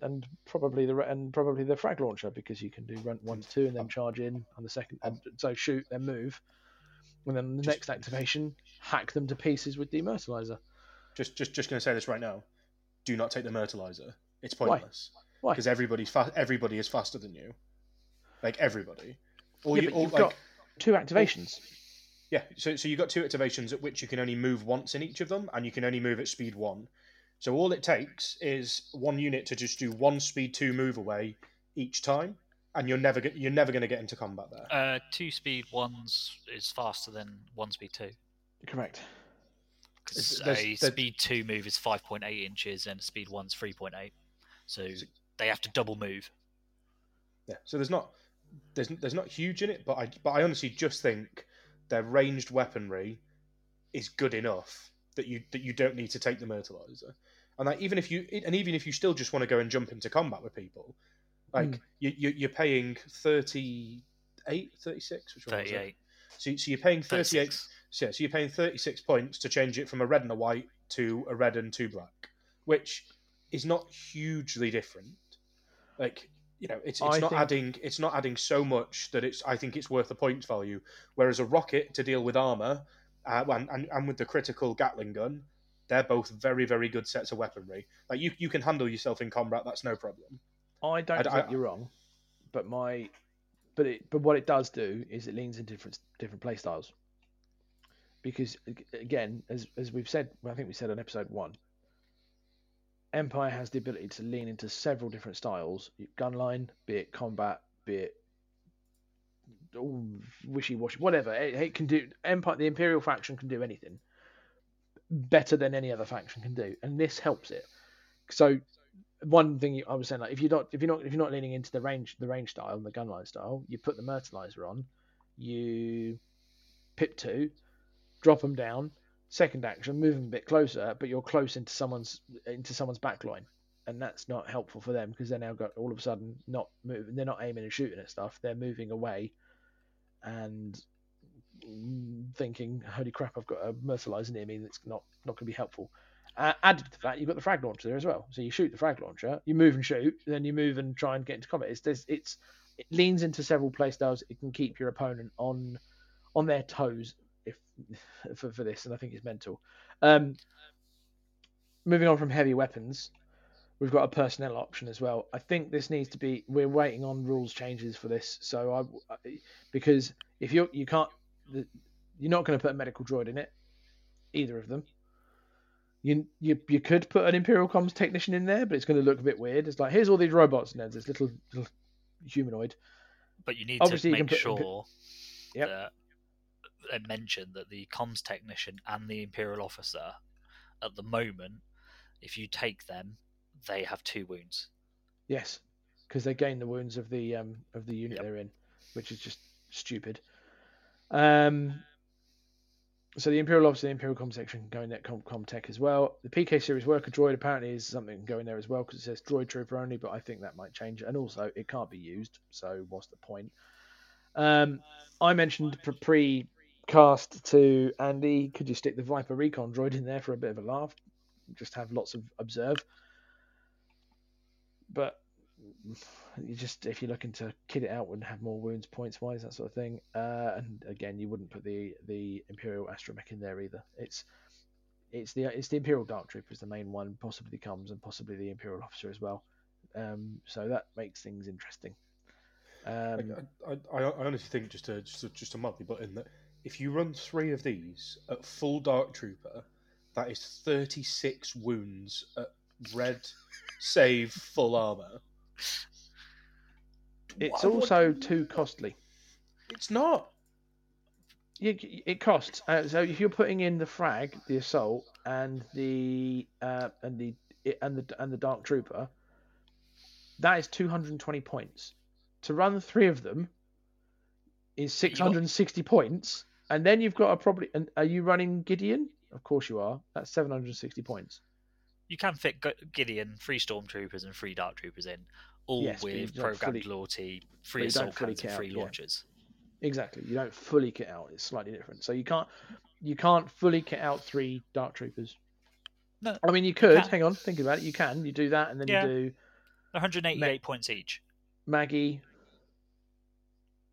and probably the and probably the frag launcher because you can do run one to two and then charge in on the second and so shoot then move and then the Just- next activation hack them to pieces with the myrtleizer. Just, just, just going to say this right now. Do not take the Myrtleizer. It's pointless. Why? Because everybody's fa- everybody is faster than you. Like everybody. Or Yeah, you, but you've like, got two activations. Yeah, so so you've got two activations at which you can only move once in each of them, and you can only move at speed one. So all it takes is one unit to just do one speed two move away each time, and you're never get, you're never going to get into combat there. Uh, two speed ones is faster than one speed two. Correct. Because a there's- speed two move is five point eight inches and a speed one's three point eight. So they have to double move. Yeah, so there's not there's there's not huge in it, but I but I honestly just think their ranged weaponry is good enough that you that you don't need to take the Myrtleizer. And like even if you and even if you still just want to go and jump into combat with people, like Mm. you, you you're paying 38, 36, which one was it? Thirty eight. So, so you're paying 38 36. so, yeah, so you're paying 36 points to change it from a red and a white to a red and two black, which is not hugely different. Like, you know, it's, it's I not think- adding it's not adding so much that it's I think it's worth the points value. Whereas a rocket to deal with armor, uh, and, and and with the critical Gatling gun, they're both very very good sets of weaponry. Like you you can handle yourself in combat, that's no problem. I don't I- think you're wrong, but my but it but what it does do is it leans in different different play styles. Because again, as as we've said, well, I think we said on episode one, Empire has the ability to lean into several different styles, gunline, be it combat, be it all wishy-washy, whatever. It, it can do. Empire, the Imperial faction can do anything better than any other faction can do, and this helps it. So one thing I was saying, like if you're not if you're not if you're not leaning into the range the range style and the gunline style, you put the Myrtleizer on, you pip two, drop them down, second action, move them a bit closer, but you're close into someone's into someone's back line, and that's not helpful for them because they're now got all of a sudden not moving, they're not aiming and shooting at stuff, they're moving away, and thinking, holy crap, I've got a Myrtleizer near me that's not not going to be helpful. Uh, added to that, you've got the frag launcher there as well. So you shoot the frag launcher, you move and shoot, then you move and try and get into combat. It's it's it leans into several playstyles. It can keep your opponent on on their toes if (laughs) for, for this, and I think it's mental. Um, moving on from heavy weapons, we've got a personnel option as well. I think this needs to be. We're waiting on rules changes for this, so I because if you you can't, you're not going to put a medical droid in it, either of them. You, you you could put an Imperial comms technician in there, but it's going to look a bit weird. It's like here's all these robots, and there's this little, little humanoid. But you need Obviously, to make put, sure yep. that mention that the comms technician and the Imperial officer, at the moment, if you take them, they have two wounds. Yes, because they gain the wounds of the um of the unit yep. they're in, which is just stupid. Um, so the Imperial Officer, the Imperial Com section can go in that Com, tech as well. The PK series worker droid apparently is something going there as well because it says droid trooper only, but I think that might change. And also, it can't be used, so what's the point? Um, I mentioned pre cast to Andy, could you stick the Viper Recon droid in there for a bit of a laugh? Just have lots of observe. But you just if you're looking to kit it out and have more wounds points wise that sort of thing. Uh, and again you wouldn't put the the imperial astromech in there either. It's it's the it's the imperial dark trooper is the main one. Possibly comes and possibly the imperial officer as well. Um, so that makes things interesting. Um, I, I, I, honestly think just a, just to, just to mildly but in that if you run three of these at full dark trooper that is 36 wounds at red save full armor it's also too costly. It's not. it costs. Uh, so if you're putting in the frag, the assault, and the uh, and the and the and the dark trooper, that is 220 points. To run three of them is 660 points, and then you've got a probably. And are you running Gideon? Of course you are. That's 760 points you can fit Gideon, three stormtroopers, and three dark troopers in, all yes, with programmed fully, loyalty, free assault cannons, and free launchers. Yeah. Exactly. You don't fully kit out. It's slightly different. So you can't you can't fully kit out three dark troopers. No. I mean, you could. You hang on, think about it. You can. You do that, and then yeah. you do 188 Ma- points each. Maggie.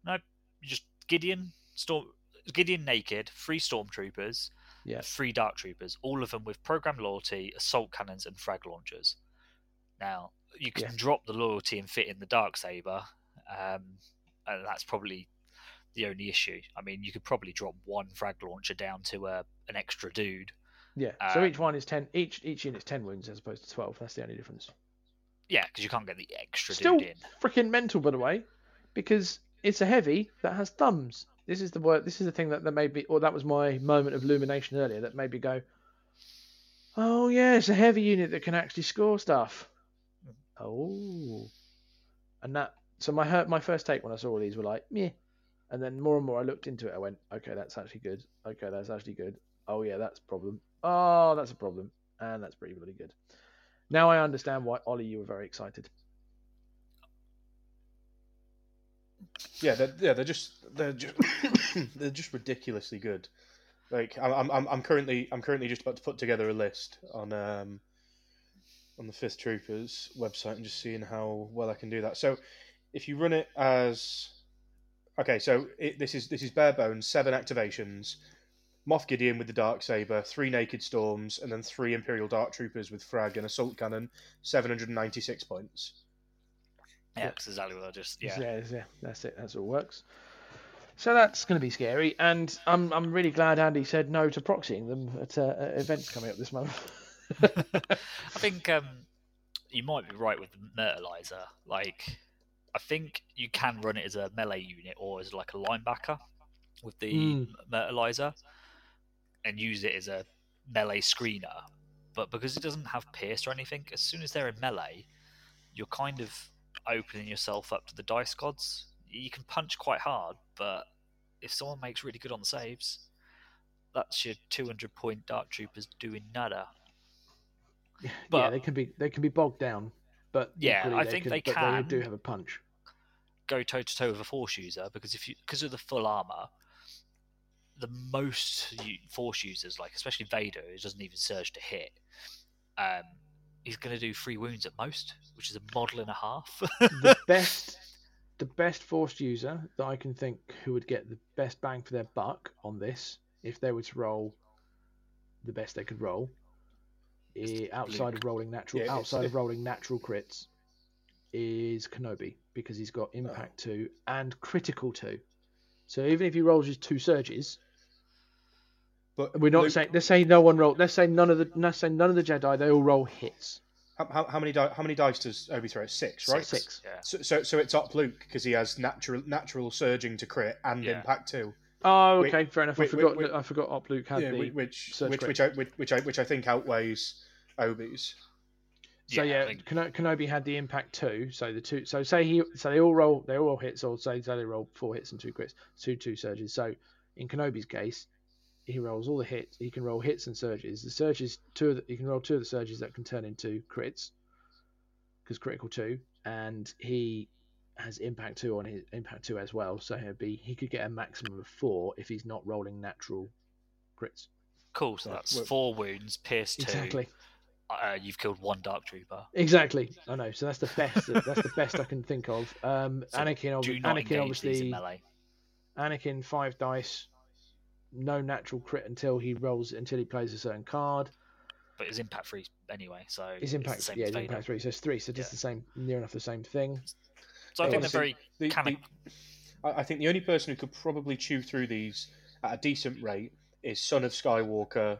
No, just Gideon, storm Gideon naked, three stormtroopers, yeah. three Dark Troopers, all of them with programmed loyalty, assault cannons, and frag launchers. Now, you can yeah. drop the loyalty and fit in the Dark Saber, um, and that's probably the only issue. I mean, you could probably drop one frag launcher down to a, uh, an extra dude. Yeah. So um, each one is ten. Each each unit's ten wounds as opposed to twelve. That's the only difference. Yeah, because you can't get the extra Still dude in. freaking mental, by the way, because it's a heavy that has thumbs. This is the word. This is the thing that, that made me, or that was my moment of illumination earlier that made me go, "Oh yeah, it's a heavy unit that can actually score stuff." Oh, and that. So my my first take when I saw all these were like, "Meh," and then more and more I looked into it. I went, "Okay, that's actually good. Okay, that's actually good. Oh yeah, that's a problem. Oh, that's a problem, and that's pretty really good." Now I understand why Ollie, you were very excited. Yeah, they're, yeah, they're just they're just (coughs) they're just ridiculously good. Like I'm, I'm, I'm currently I'm currently just about to put together a list on um on the Fifth Troopers website and just seeing how well I can do that. So if you run it as okay, so it, this is this is bare bones seven activations. Moff Gideon with the dark saber, three naked storms, and then three Imperial Dark Troopers with frag and assault cannon. Seven hundred ninety-six points. Yeah, that's exactly what I just yeah. yeah. Yeah, that's it. That's all works. So that's going to be scary, and I'm I'm really glad Andy said no to proxying them at, uh, events coming up this month. (laughs) I think um, you might be right with the Myrtleizer. Like, I think you can run it as a melee unit or as like a linebacker with the Mm. Mertalizer and use it as a melee screener. But because it doesn't have pierce or anything, as soon as they're in melee, you're kind of opening yourself up to the dice gods. You can punch quite hard, but if someone makes really good on the saves, that's your 200 point Dark Troopers doing nada. yeah, But- they can be they can be bogged down, but Yeah, I they think can, they can. They do have a punch. go toe to toe with a force user because if you because of the full armor, the most force users, like especially Vader, who doesn't even surge to hit, um, he's going to do three wounds at most, which is a model and a half. the (laughs) best the best forced user that I can think who would get the best bang for their buck on this if they were to roll the best they could roll eh, outside of rolling natural Yeah, outside of rolling natural crits is Kenobi because he's got impact two and critical two. So even if he rolls his two surges, But we're not Luke, saying let's say no one roll let's say none of the let's say none of the Jedi they all roll hits. how, how, how many di- how many dice does Obi throw? Six, right? Six. Yeah. So, so, so it's up Luke because he has natural natural surging to crit and Yeah. impact too. Oh, Wait, okay, fair enough. I forgot. wait, wait. I forgot. Op Luke had yeah, the whi- which surge which which I, which which I which I think outweighs Obi's. So Yeah, yeah, think- Kenobi had the impact two. So the two. So say he. So they all roll. They all roll hits, or say, say they roll four hits and two crits, two two surges. So in Kenobi's case, he rolls all the hits. He can roll hits and surges. The surges, two of the, he can roll two of the surges that can turn into crits, because critical two, and he has impact two on his impact two as well. So he'd be he could get a maximum of four if he's not rolling natural crits. Cool. So that's well- four wounds, pierce two. Exactly. Uh, you've killed one Dark Trooper. Exactly. I know. So that's the best. that's the best I can think of. Um, So Anakin, ob- Do not Anakin, engage these in obviously, melee. Anakin five dice, no natural crit until he rolls until he plays a certain card. But his impact three anyway, so His it's the impact, same yeah, as his impact three. So it's three. So just Yeah. the same, near enough the same thing. So I think they're very The, kind the- I I think the only person who could probably chew through these at a decent rate is Son of Skywalker,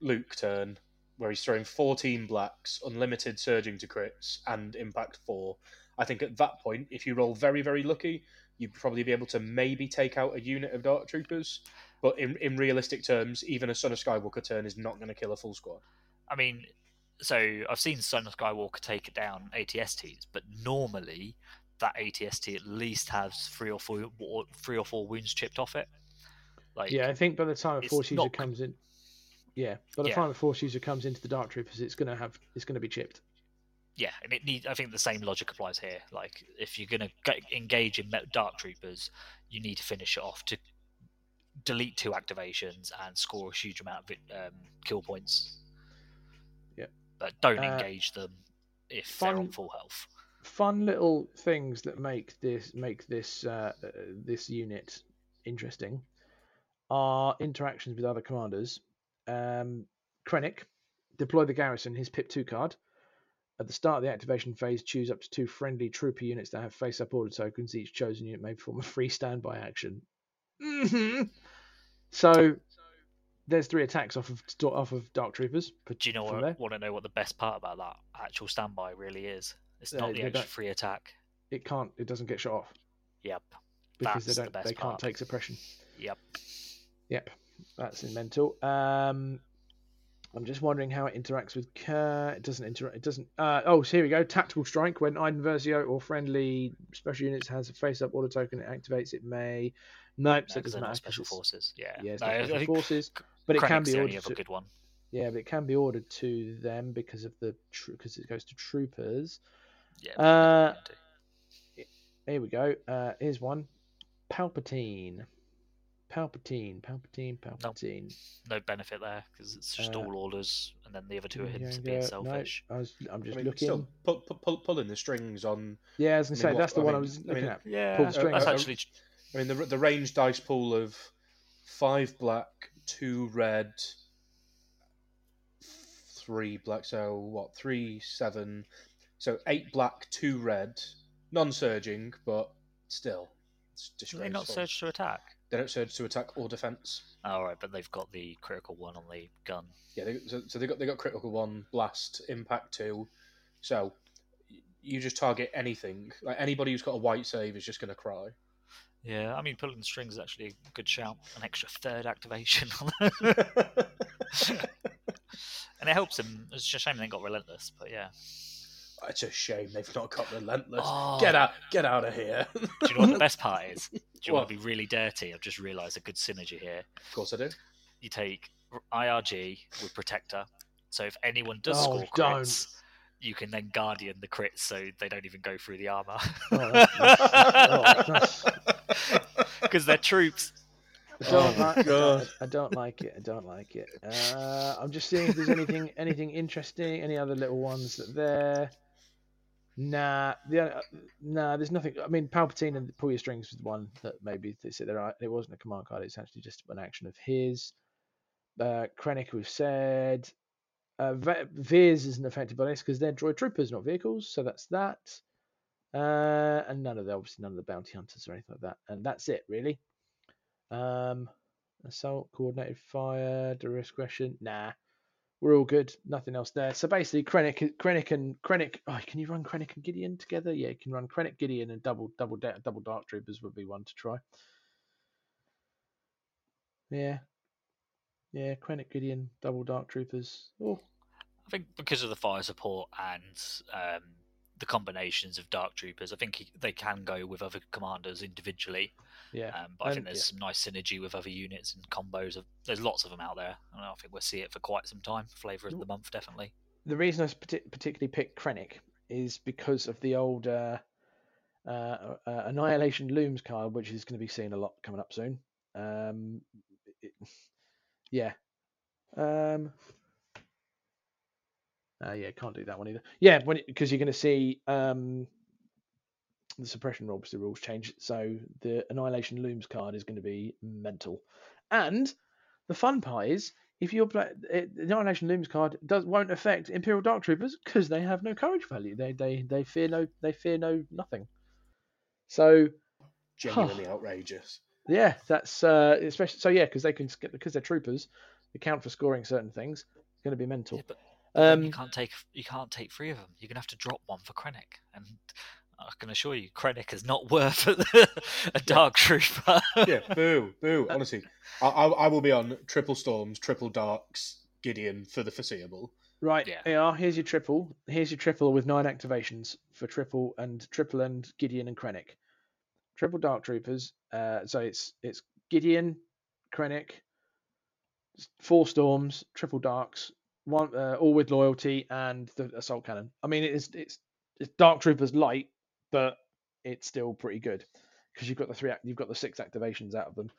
Luke turn, where he's throwing 14 blacks, unlimited surging to crits, and impact 4. I think at that point, if you roll very, very lucky, you'd probably be able to maybe take out a unit of Dark Troopers. But in, in realistic terms, even a Son of Skywalker turn is not going to kill a full squad. I mean, so I've seen Son of Skywalker take it down ATSTs, but normally that ATST at least has three or four three or four wounds chipped off it. Like, Yeah, I think by the time a force user not- comes in, yeah, by the Yeah. time a force user comes into the Dark Troopers, it's gonna have, it's gonna be chipped. yeah, and it need. I think the same logic applies here. Like, if you're gonna get, engage in Dark Troopers, you need to finish it off to delete two activations and score a huge amount of um, kill points. Yep. But don't Uh, engage them if they're on full health. fun little things that make this make this uh, uh, this unit interesting are interactions with other commanders. Um, Krennic, deploy the garrison. His Pip two card. At the start of the activation phase, choose up to two friendly trooper units that have face-up order tokens. Each chosen unit may perform a free standby action. hmm So there's three attacks off of off of Dark Troopers. Do you know what? Want to know what the best part about that actual standby really is? It's not the extra free attack. It can't. It doesn't get shot off Yep. because That's they the don't. best They can't take suppression. Yep. Yep, that's in mental. Um, I'm just wondering how it interacts with Kerr. It doesn't interact. It doesn't. Uh, oh, so here we go. Tactical strike. When Iden Versio or friendly special units has a face-up order token, it activates. It may. Nope, so No, it 'cause doesn't they're matter. special forces. Yeah. Yeah, it's No, not I special forces, but it can be ordered. other To, good one. yeah, but it can be ordered to them because of the because it goes to troopers. Yeah. Uh, but Here we go. Uh, here's one. Palpatine. Palpatine. Palpatine. Palpatine. no benefit there because it's just Uh, all orders, and then the other two are Yeah, hints of yeah, being no, selfish. I was, I'm I just mean, looking. still pull, pull, pull, pulling the strings on. Yeah, I was gonna I say mean, what- that's the I one I mean- was I looking mean, at. Yeah, Pull the string. that's actually I mean, the the range dice pool of five black, two red, three black. So what? Three, seven. So eight black, two red. Non-surging, but still, it's Do they not disgraceful. surge to attack? They don't surge to attack or defense. All right, but they've got the critical one on the gun. Yeah, they, so, so they got they got critical one, blast, impact two. So you just target anything. Like anybody who's got a white save is just going to cry. Yeah, I mean, pulling the strings is actually a good shout. An extra third activation, (laughs) (laughs) and it helps him. It's just a shame they got relentless, but yeah. It's a shame they've not got relentless. Oh. Get out! Get out of here! Do you know what the best part is? (laughs) Do you What? want to be really dirty? I've just realised a good synergy here. Of course I do. You take IRG with Protector, so if anyone does Oh, score don't. crits, you can then Guardian the crits, so they don't even go through the armor Oh, (laughs) that's- because they're troops. I don't, Oh, like, I, God. don't, I don't like it. I don't like it. Uh, I'm just seeing if there's anything (laughs) anything interesting. Any other little ones that there? Nah, the, uh, nah. There's nothing. I mean, Palpatine and Pull Your Strings was one that maybe they said there. are- It wasn't a command card. It's actually just an action of his. Uh, Krennic we've said. Uh, Veers isn't affected by this because they're droid troopers, not vehicles. So that's that. Uh, and none of the obviously none of the bounty hunters or anything like that. And that's it really. Um, assault, coordinated fire, discretion. Nah, we're all good. Nothing else there. So basically, Krennic, Krennic and Krennic. Oh, can you run Krennic and Gideon together? Yeah, you can run Krennic, Gideon, and double, double, double Dark Troopers would be one to try. Yeah, yeah, Krennic, Gideon, double Dark Troopers. Oh, I think because of the fire support and um, the combinations of Dark Troopers, I think he, they can go with other commanders individually. yeah. Um, but I And- think there's some nice synergy with other units and combos. Of there's lots of them out there, and I think we'll see it for quite some time. Flavor of the month, definitely. the reason I particularly picked Krennic is because of the old uh, uh, uh, Annihilation Looms card, which is going to be seen a lot coming up soon. Um, it- yeah. Um, uh, yeah, can't do that one either. Yeah, because you're going to see um, the suppression rules, obviously rules change, so the Annihilation Looms card is going to be mental. And the fun part is if you're play, it, the Annihilation Looms card does won't affect Imperial Dark Troopers because they have no courage value. They they they fear no they fear no nothing. So Genuinely outrageous. Yeah, that's uh, especially so yeah because they can sk- because they're troopers, they count for scoring certain things. It's going to be mental. Yeah, but Um, you can't take you can't take three of them. You're gonna have to drop one for Krennic, and I can assure you, Krennic is not (laughs) worth a Dark Trooper. yeah, boo, boo. (laughs) Honestly, I, I, I will be on triple storms, triple darks, Gideon for the foreseeable. Right, Yeah. here are. Here's your triple. Here's your triple with nine activations for triple and triple and Gideon and Krennic. Triple Dark Troopers. Uh, so it's it's Gideon, Krennic, four storms, triple darks, one uh, all with loyalty and the assault cannon. I mean, it's it's it's Dark Troopers light, but it's still pretty good because you've got the three act- you've got the six activations out of them,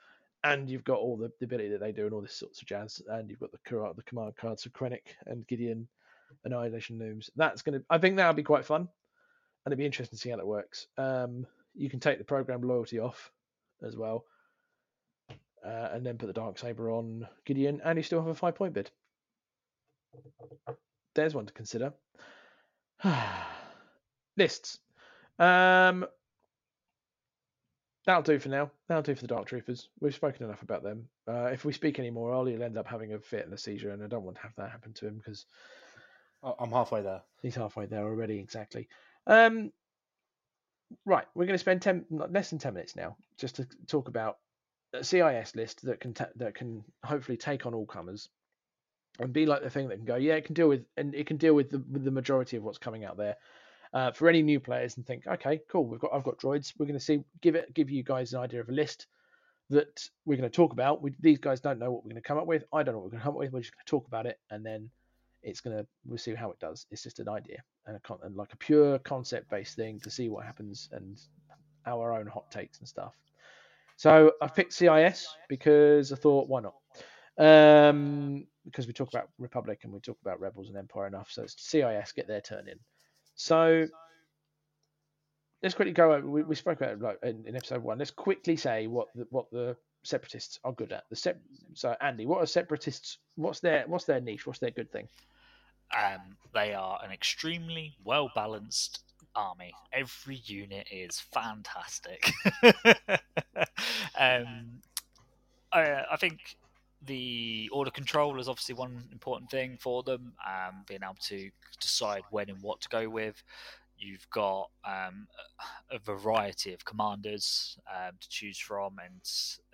and you've got all the, the ability that they do and all this sorts of jazz, and you've got the the command cards for Krennic and Gideon, Annihilation Looms. That's gonna I think that'll be quite fun, and it'd be interesting to see how that works. Um, you can take the program loyalty off as well, uh, and then put the dark saber on Gideon, and you still have a five point bid. There's one to consider. (sighs) Lists. Um, that'll do for now. That'll do for the Dark Troopers. We've spoken enough about them. Uh, if we speak any more, Ollie'll end up having a fit and a seizure, and I don't want to have that happen to him because I'm halfway there. he's halfway there already. Exactly. Um, right, we're going to spend ten less than ten minutes now just to talk about a CIS list that can ta- that can hopefully take on all comers and be like the thing that can go, yeah, it can deal with and it can deal with the with the majority of what's coming out there. Uh, for any new players and think, okay, cool, we've got I've got droids. We're going to see give it give you guys an idea of a list that we're going to talk about. We, these guys don't know what we're going to come up with. I don't know what we're going to come up with. We're just going to talk about it and then it's going to we'll see how it does. It's just an idea and a con- and like a pure concept based thing to see what happens and our own hot takes and stuff. So I picked CIS because I thought why not? Um, because we talk about Republic and we talk about Rebels and Empire enough, so it's CIS get their turn in. So let's quickly go over. We, we spoke about it like in, in episode one. Let's quickly say what the, what the separatists are good at. The sep- so Andy, what are separatists? What's their what's their niche? What's their good thing? Um, they are an extremely well balanced army. Every unit is fantastic. (laughs) um, I, I think the order control is obviously one important thing for them. Um, being able to decide when and what to go with. You've got um, a variety of commanders um, to choose from, and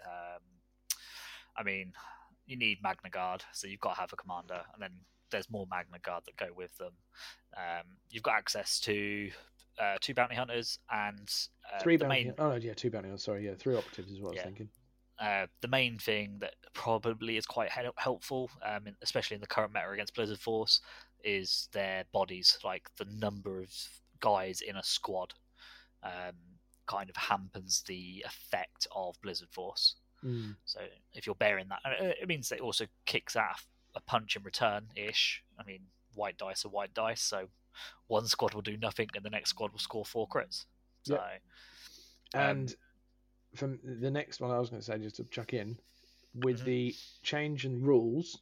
um, I mean, you need Magna Guard, so you've got to have a commander, and then there's more Magna Guard that go with them. Um, you've got access to uh, two bounty hunters and uh, three the bounty. main Oh no, yeah, two bounty. hunters, Sorry, yeah, three operatives is what I was thinking. uh, the main thing that probably is quite hel- helpful, um, in- especially in the current meta against Blizzard Force, is their bodies. Like the number of guys in a squad, um, kind of hampers the effect of Blizzard Force. Mm. So if you're bearing that, it it means it also kicks out a punch in return ish. I mean, white dice are white dice, so one squad will do nothing, and the next squad will score four crits. So Yep. Um, And from the next one, I was going to say just to chuck in, with Mhm. the change in rules,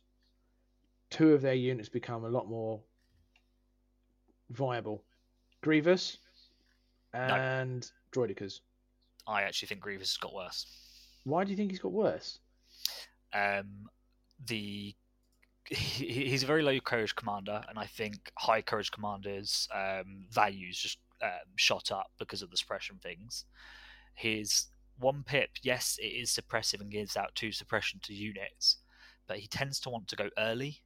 two of their units become a lot more viable: Grievous and Droidicas. I actually think Grievous has got worse. Why do you think he's got worse? um, the (laughs) he, he's a very low courage commander, and I think high courage commanders' um, values just um, shot up because of the suppression things. His one pip, yes, it is suppressive and gives out two suppression to units, but he tends to want to go early,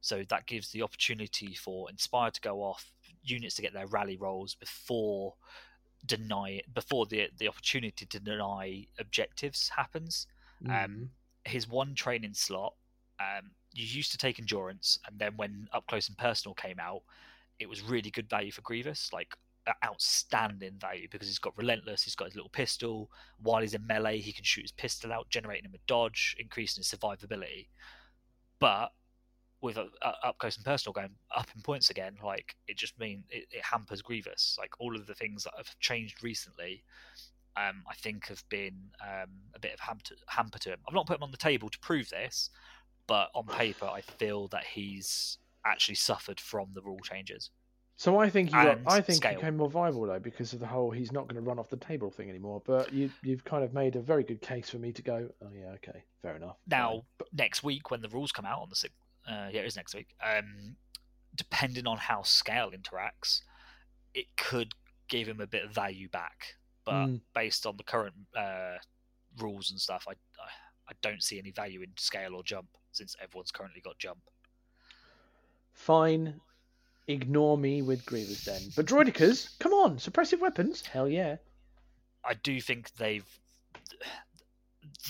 so that gives the opportunity for Inspired to go off, units to get their rally rolls before deny before the the opportunity to deny objectives happens Um, his one training slot, um, you used to take endurance, and then when up close and personal came out, it was really good value for Grievous, like outstanding value because he's got relentless, he's got his little pistol. While he's in melee, he can shoot his pistol out, generating him a dodge, increasing his survivability. But with uh, uh, up close and personal going up in points again, like it just mean it, it hampers Grievous. Like all of the things that have changed recently um, I think have been um, a bit of hamper, hamper to him. I've not put him on the table to prove this, but on paper, I feel that he's actually suffered from the rule changes. So I think you got, I think scale. he became more viable though because of the whole he's not going to run off the table thing anymore. But you you've kind of made a very good case for me to go. Oh yeah, okay, fair enough. Now, next week when the rules come out on the sixth, uh, yeah, it is next week. Um, depending on how scale interacts, it could give him a bit of value back. But Mm. based on the current uh, rules and stuff, I, I I don't see any value in scale or jump since everyone's currently got jump. Fine, ignore me with Grievous then. But Droidekas, come on, suppressive weapons, hell yeah. I do think they've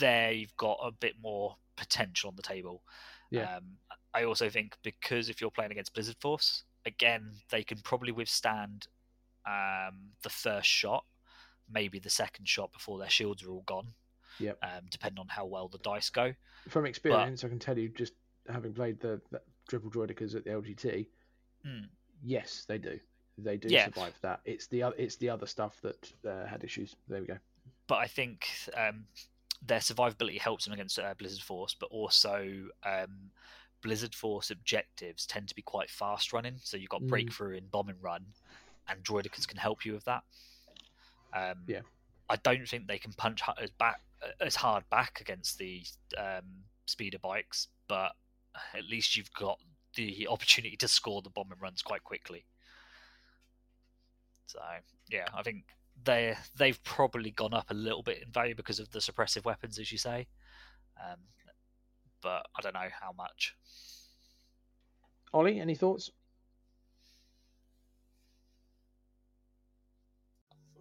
they've got a bit more potential on the table. Yeah. Um, I also think because if you're playing against Blizzard Force, again they can probably withstand um, the first shot, maybe the second shot before their shields are all gone. Yep. Um, depending on how well the dice go. From experience, I can tell you, just having played the, the triple Droidekas at the LGT, Hmm. yes, they do. They do Yeah. survive that. It's the it's the other stuff that uh, had issues. There we go. but I think um, their survivability helps them against uh, Blizzard Force, but also um, Blizzard Force objectives tend to be quite fast running. So you've got Mm. breakthrough and bomb and run, and Droidekas can help you with that. Um, Yeah. I don't think they can punch as back as hard back against the um, speeder bikes, but at least you've got the opportunity to score the bomb and runs quite quickly. So yeah, I think they they've probably gone up a little bit in value because of the suppressive weapons, as you say. Um, but I don't know how much. Ollie, any thoughts?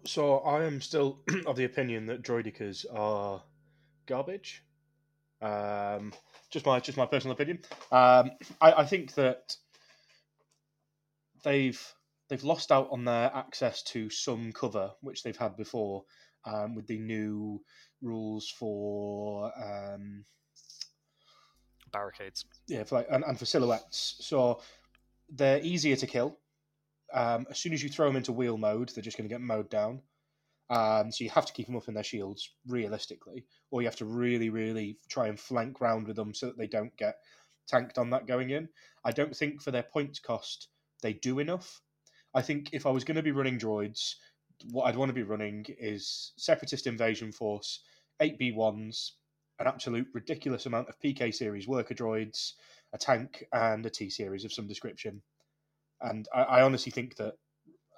So I am still (clears throat) of the opinion that droidekas are garbage. Um, just my just my personal opinion. Um, I, I think that they've they've lost out on their access to some cover which they've had before um, with the new rules for um, Barricades. yeah, for like, and, and for silhouettes. So they're easier to kill. Um, as soon as you throw them into wheel mode, they're just going to get mowed down. Um, so you have to keep them up in their shields, realistically, or you have to really, really try and flank round with them so that they don't get tanked on that going in. I don't think for their points cost they do enough. I think if I was going to be running droids, what I'd want to be running is Separatist Invasion Force, 8B1s, an absolute ridiculous amount of PK series worker droids, a tank, and a T series of some description. And I, I honestly think that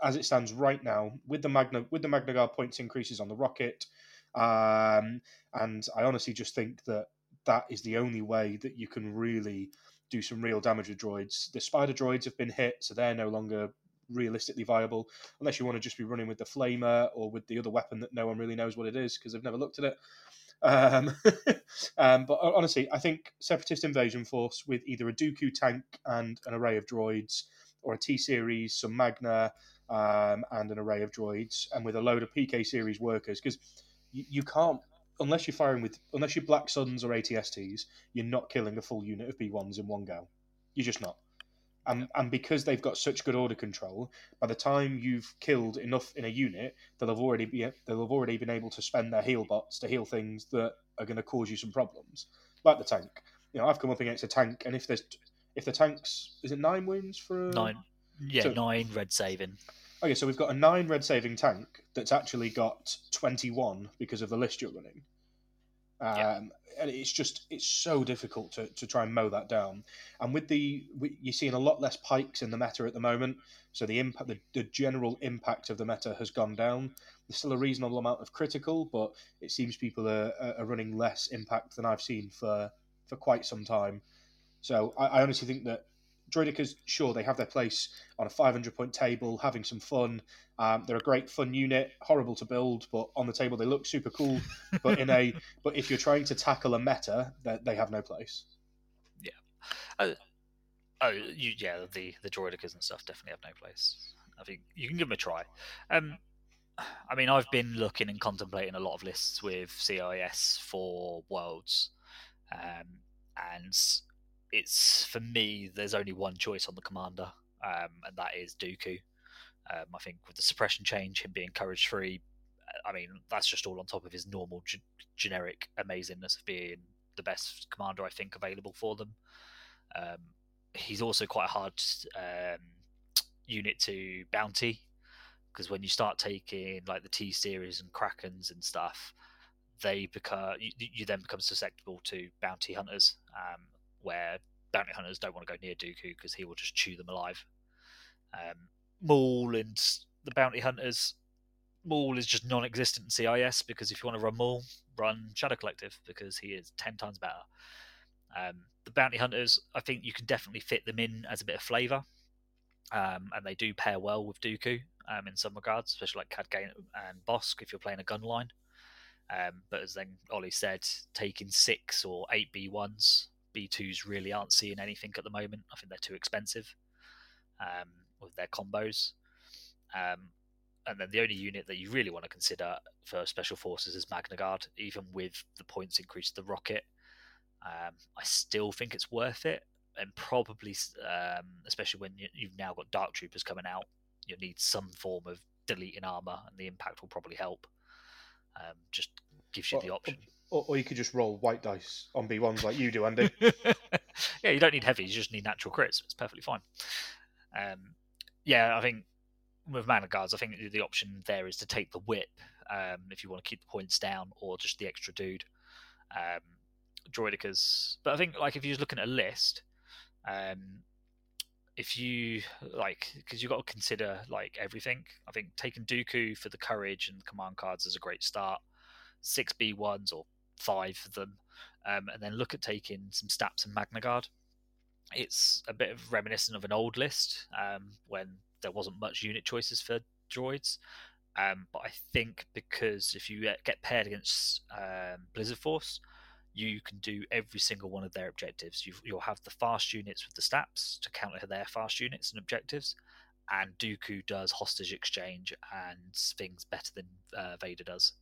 as it stands right now, with the Magna with the Magna Guard points increases on the rocket, um, and I honestly just think that that is the only way that you can really do some real damage with droids. The spider droids have been hit, so they're no longer realistically viable unless you want to just be running with the flamer or with the other weapon that no one really knows what it is because they've never looked at it. Um, (laughs) um, but honestly, I think Separatist Invasion Force with either a Dooku tank and an array of droids, or a T series, some Magna, um, and an array of droids, and with a load of PK series workers, because you, you can't unless you're firing with unless you're Black Suns or ATSTs, you're not killing a full unit of B1s in one go. You're just not. And, and because they've got such good order control, by the time you've killed enough in a unit, they'll have already be they'll have already been able to spend their heal bots to heal things that are going to cause you some problems, like the tank. You know, I've come up against a tank, and if there's if the tank's is it nine wounds for a... nine, yeah, So- nine red saving. Okay, so we've got a nine red saving tank that's actually got 21 because of the list you're running. Um, Yeah. And it's just, it's so difficult to, to try and mow that down. And with the, you're seeing a lot less pikes in the meta at the moment. So the impact, the, the general impact of the meta has gone down. There's still a reasonable amount of critical, but it seems people are, are are running less impact than I've seen for, for quite some time. So I, I honestly think that Droidekas, sure, they have their place on a 500 point table, having some fun. Um, they're a great fun unit, horrible to build, but on the table they look super cool. (laughs) but in a, but if you're trying to tackle a meta, they, they have no place. Yeah. Oh, you, yeah, the the droidekas and stuff definitely have no place. I think you can give them a try. Um, I mean, I've been looking and contemplating a lot of lists with CIS for worlds, um, and it's for me. There's only one choice on the commander, um, and that is Dooku. Um, I think with the suppression change, him being courage free, I mean that's just all on top of his normal g- generic amazingness of being the best commander I think available for them. Um, he's also quite a hard um, unit to bounty because when you start taking like the T series and Krakens and stuff, they become you, you then become susceptible to bounty hunters, um, where bounty hunters don't want to go near Dooku because he will just chew them alive. Um, Maul and the bounty hunters, Maul is just non-existent in CIS because if you want to run Maul, run Shadow Collective because he is ten times better. Um, the bounty hunters, I think you can definitely fit them in as a bit of flavour, um, and they do pair well with Dooku um, in some regards, especially like Cadgate and Bosk if you're playing a gun line. Um, but as then Olly said, taking six or eight B1s, B2s really aren't seeing anything at the moment. I think they're too expensive um, with their combos. Um, and then the only unit that you really want to consider for special forces is Magna Guard, even with the points increase to the rocket. Um, I still think it's worth it, and probably, um, especially when you, you've now got Dark Troopers coming out, you'll need some form of deleting armor, and the impact will probably help. Um, just gives you the Well, option. Or, or you could just roll white dice on B1s like you do, Andy. (laughs) yeah, you don't need heavy; you just need natural crits. It's perfectly fine. Um, yeah, I think with Magna Guards, I think the option there is to take the whip um, if you want to keep the points down, or just the extra dude. Um, droidekas, but I think like if you're just looking at a list, um, if you like, because you've got to consider like everything. I think taking Dooku for the courage and command cards is a great start. Six B ones or five of them, um, and then look at taking some Staps and Magna Guard. It's a bit of reminiscent of an old list um, when there wasn't much unit choices for droids. Um, but I think because if you get paired against um, Blizzard Force, you can do every single one of their objectives. you you'll have the fast units with the Staps to counter their fast units and objectives, and Dooku does hostage exchange and things better than uh, Vader does.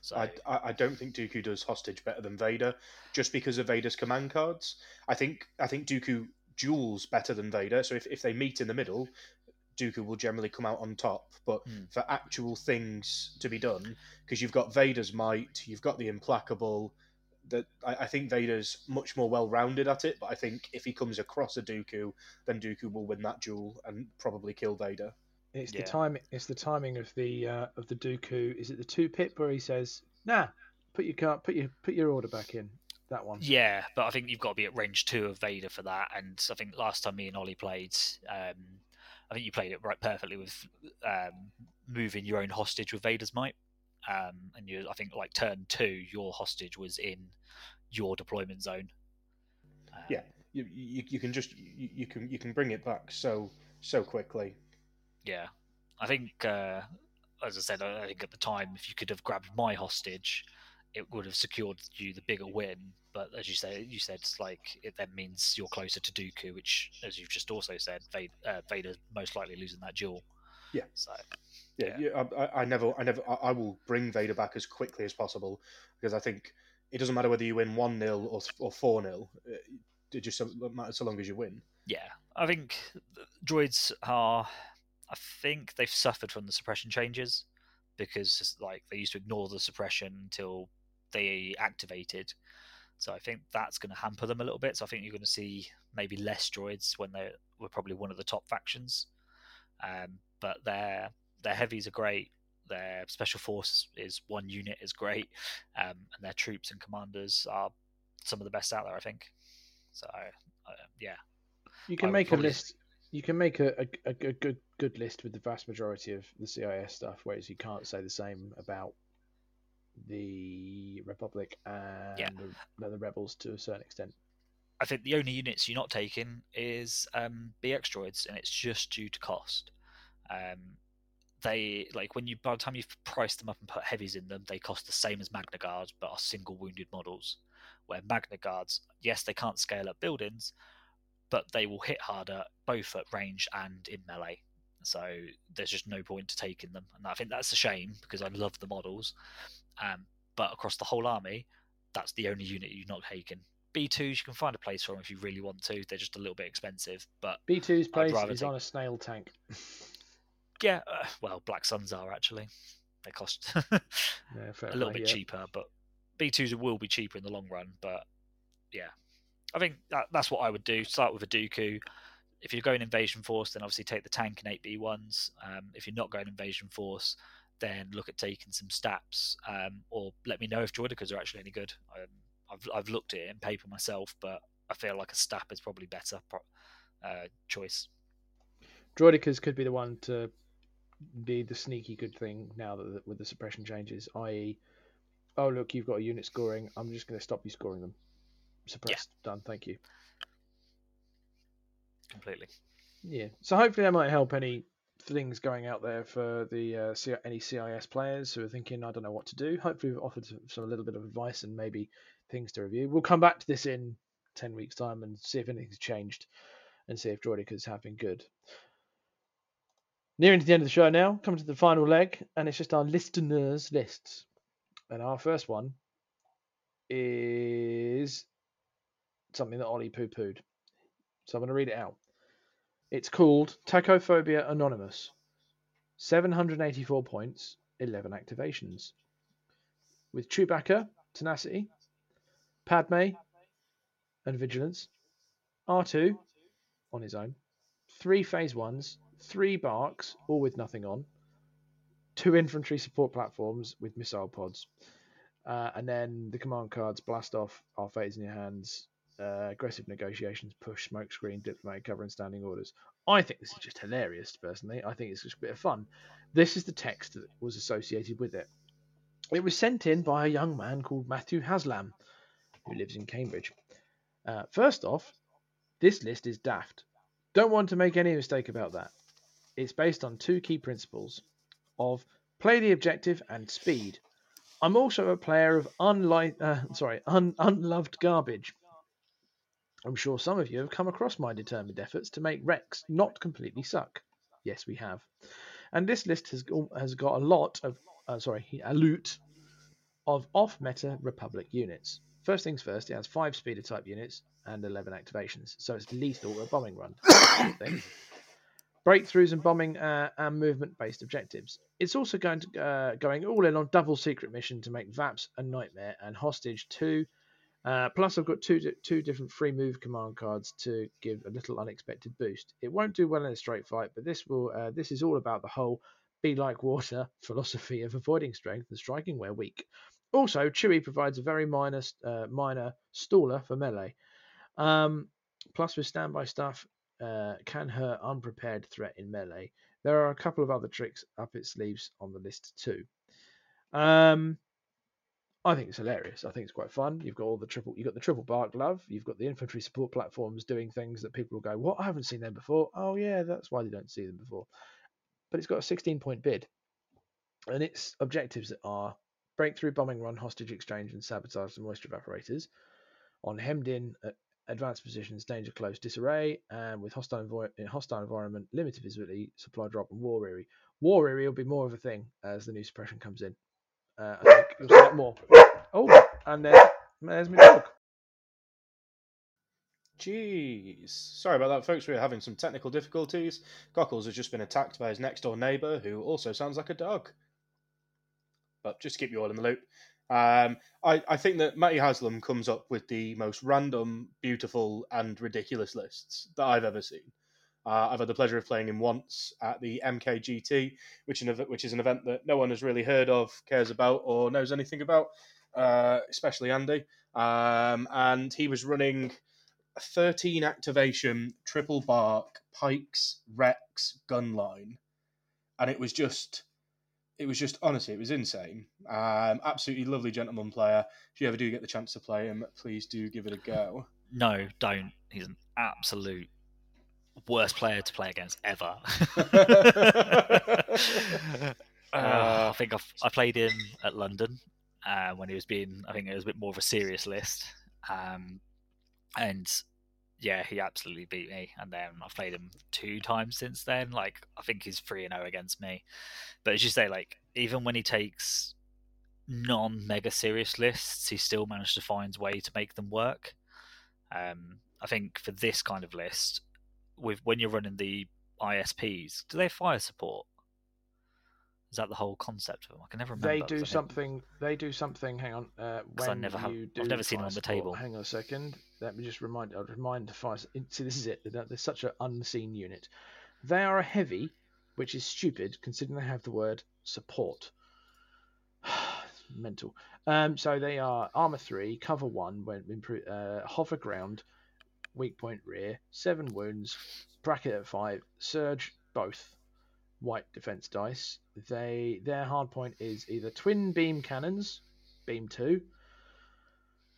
So I, I don't think Dooku does hostage better than Vader, just because of Vader's command cards. I think I think Dooku duels better than Vader. So if, if they meet in the middle, Dooku will generally come out on top. But Hmm. for actual things to be done, because you've got Vader's might, you've got the implacable. That I, I think Vader's much more well rounded at it. But I think if he comes across a Dooku, then Dooku will win that duel and probably kill Vader. It's Yeah. the time. It's the timing of the uh, of the Dooku. Is it the two pip where he says, "Nah, put your car, put your put your order back in." That one. Yeah, but I think you've got to be at range two of Vader for that. And I think last time me and Olly played, um, I think you played it right perfectly with um, moving your own hostage with Vader's might. Um, and you, I think, like turn two, your hostage was in your deployment zone. Um, Yeah. You, you, you can just you, you can you can bring it back so so quickly. Yeah, I think, uh, as I said, I think at the time, if you could have grabbed my hostage, it would have secured you the bigger win. But as you say, you said it's like it then means you're closer to Dooku, which, as you've just also said, Vader, uh, Vader's most likely losing that duel. Yeah. So Yeah, Yeah. you- I, I- never, I never, I, I will bring Vader back as quickly as possible because I think it doesn't matter whether you win one 0 or or four 0 It just matters so long as you win. yeah, I think droids are. I think they've suffered from the suppression changes because like they used to ignore the suppression until they activated. So I think that's going to hamper them a little bit. So I think you're going to see maybe less droids when they were probably one of the top factions. Um, but their their heavies are great. Their special force is one unit is great, um, and their troops and commanders are some of the best out there. I think. So uh, yeah, You can make a list. You can make a, a, a good good list with the vast majority of the CIS stuff, whereas you can't say the same about the Republic and the, the Rebels to a certain extent. I think the only units you're not taking is um, BX droids, and it's just due to cost. Um, they like when you by the time you've priced them up and put heavies in them, they cost the same as Magna Guards, but are single wounded models. Where Magna Guards, yes, they can't scale up buildings, but they will hit harder both at range and in melee. So there's just no point to taking them, and I think that's a shame because I love the models. Um, but across the whole army, that's the only unit you're not taking. B2s you can find a place for them if you really want to. They're just a little bit expensive, but B2's place is take- on a snail tank. (laughs) yeah, uh, well, Black Suns are actually. They cost (laughs) Yeah, a little play, bit yeah. cheaper, but B2s will be cheaper in the long run. But yeah, I think that, that's what I would do. Start with a Dooku. If you're going Invasion Force, then obviously take the tank and 8B1s. Um, if you're not going Invasion Force, then look at taking some Staps, um, or let me know if Droidekas are actually any good. Um, I've, I've looked at it in paper myself, but I feel like a Stap is probably better uh, choice. Droidekas could be the one to be the sneaky good thing now that the- with the suppression changes, i.e., oh look, you've got a unit scoring. I'm just going to stop you scoring them. Suppressed. Done. Thank you. Completely. Yeah. So hopefully that might help any things going out there for the uh, C- any CIS players who are thinking, I don't know what to do. Hopefully we've offered some, some a little bit of advice and maybe things to review. We'll come back to this in ten weeks' time and see if anything's changed and see if Droidekas have been good. Nearing to the end of the show now, coming to the final leg, and it's just our listeners' lists. And our first one is something that Olly poo pooed. So I'm going to read it out. It's called Tachophobia Anonymous. 784 points, 11 activations. With Chewbacca, Tenacity, Padme, and Vigilance. R2 on his own. Three Phase 1s, three BARCs, all with nothing on. Two infantry support platforms with missile pods. Uh, and then the command cards blast off, our phase in your hands, uh, aggressive negotiations, push, smokescreen, diplomatic cover, and standing orders. I think this is just hilarious, personally. I think it's just a bit of fun. This is the text that was associated with it. It was sent in by a young man called Matthew Haslam, who lives in Cambridge. Uh, first off, this list is daft. Don't want to make any mistake about that. It's based on two key principles of play the objective and speed. I'm also a player of unli- uh, sorry, un- unloved garbage. I'm sure some of you have come across my determined efforts to make Rex not completely suck. Yes, we have. And this list has has got a lot of uh, sorry, a loot of off-meta Republic units. First things first, it has five speeder type units and 11 activations, so it's at a bombing run. (coughs) Breakthroughs and bombing uh, and movement-based objectives. It's also going to uh, going all in on double secret mission to make VAPS a nightmare and hostage two. Uh, plus, I've got two two different free move command cards to give a little unexpected boost. It won't do well in a straight fight, but this will. Uh, this is all about the whole be like water (laughs) philosophy of avoiding strength and striking where weak. Also, Chewy provides a very minor uh, minor staller for melee. Um, plus, with standby stuff, uh, can hurt unprepared threat in melee. There are a couple of other tricks up its sleeves on the list too. Um, I think it's hilarious. I think it's quite fun. You've got all the triple, you've got the triple BARC glove. You've got the infantry support platforms doing things that people will go, "What? I haven't seen them before." Oh yeah, that's why they don't see them before. But it's got a 16 point bid, and its objectives are breakthrough bombing run, hostage exchange, and sabotage the moisture evaporators on hemmed in uh, advanced positions, danger close, disarray, and with hostile hostile environment, limited visibility, supply drop, and war weary. War weary will be more of a thing as the new suppression comes in. Uh, I think you'll see that more. Oh, and there, there's my dog. Jeez. Sorry about that, folks. We are having some technical difficulties. Cockles has just been attacked by his next door neighbour, who also sounds like a dog. But just to keep you all in the loop. Um, I, I think that Matty Haslam comes up with the most random, beautiful, and ridiculous lists that I've ever seen. Uh, I've had the pleasure of playing him once at the MKGT, which, which is an event that no one has really heard of, cares about, or knows anything about, uh, especially Andy. Um, and he was running a 13 activation, triple BARC, pikes, Rex, gun line. And it was just, it was just, honestly, it was insane. Um, absolutely lovely gentleman player. If you ever do get the chance to play him, please do give it a go. No, don't. He's an absolute worst player to play against ever. (laughs) Uh, I think I've, I played him at London uh, when he was being. I think it was a bit more of a serious list, um, and yeah, he absolutely beat me. And then I've played him two times since then. Like I think he's three and zero against me. But as you say, like even when he takes non mega serious lists, he still managed to find a way to make them work. Um, I think for this kind of list, with when you're running the ISPs, do they have fire support? Is that the whole concept of them? I can never remember. They do something. They do something. Hang on. Uh, 'Cause I never have, you I've never seen them fire on the support- table. Hang on a second. Let me just remind. I'll remind the fire. See, this is it. They're, they're such an unseen unit. They are a heavy, which is stupid considering they have the word support. (sighs) Mental. Um, so they are armor three, cover one, when uh, hover ground, weak point rear, seven wounds, bracket at five, surge both, white defense dice. They their hard point is either twin beam cannons, beam two,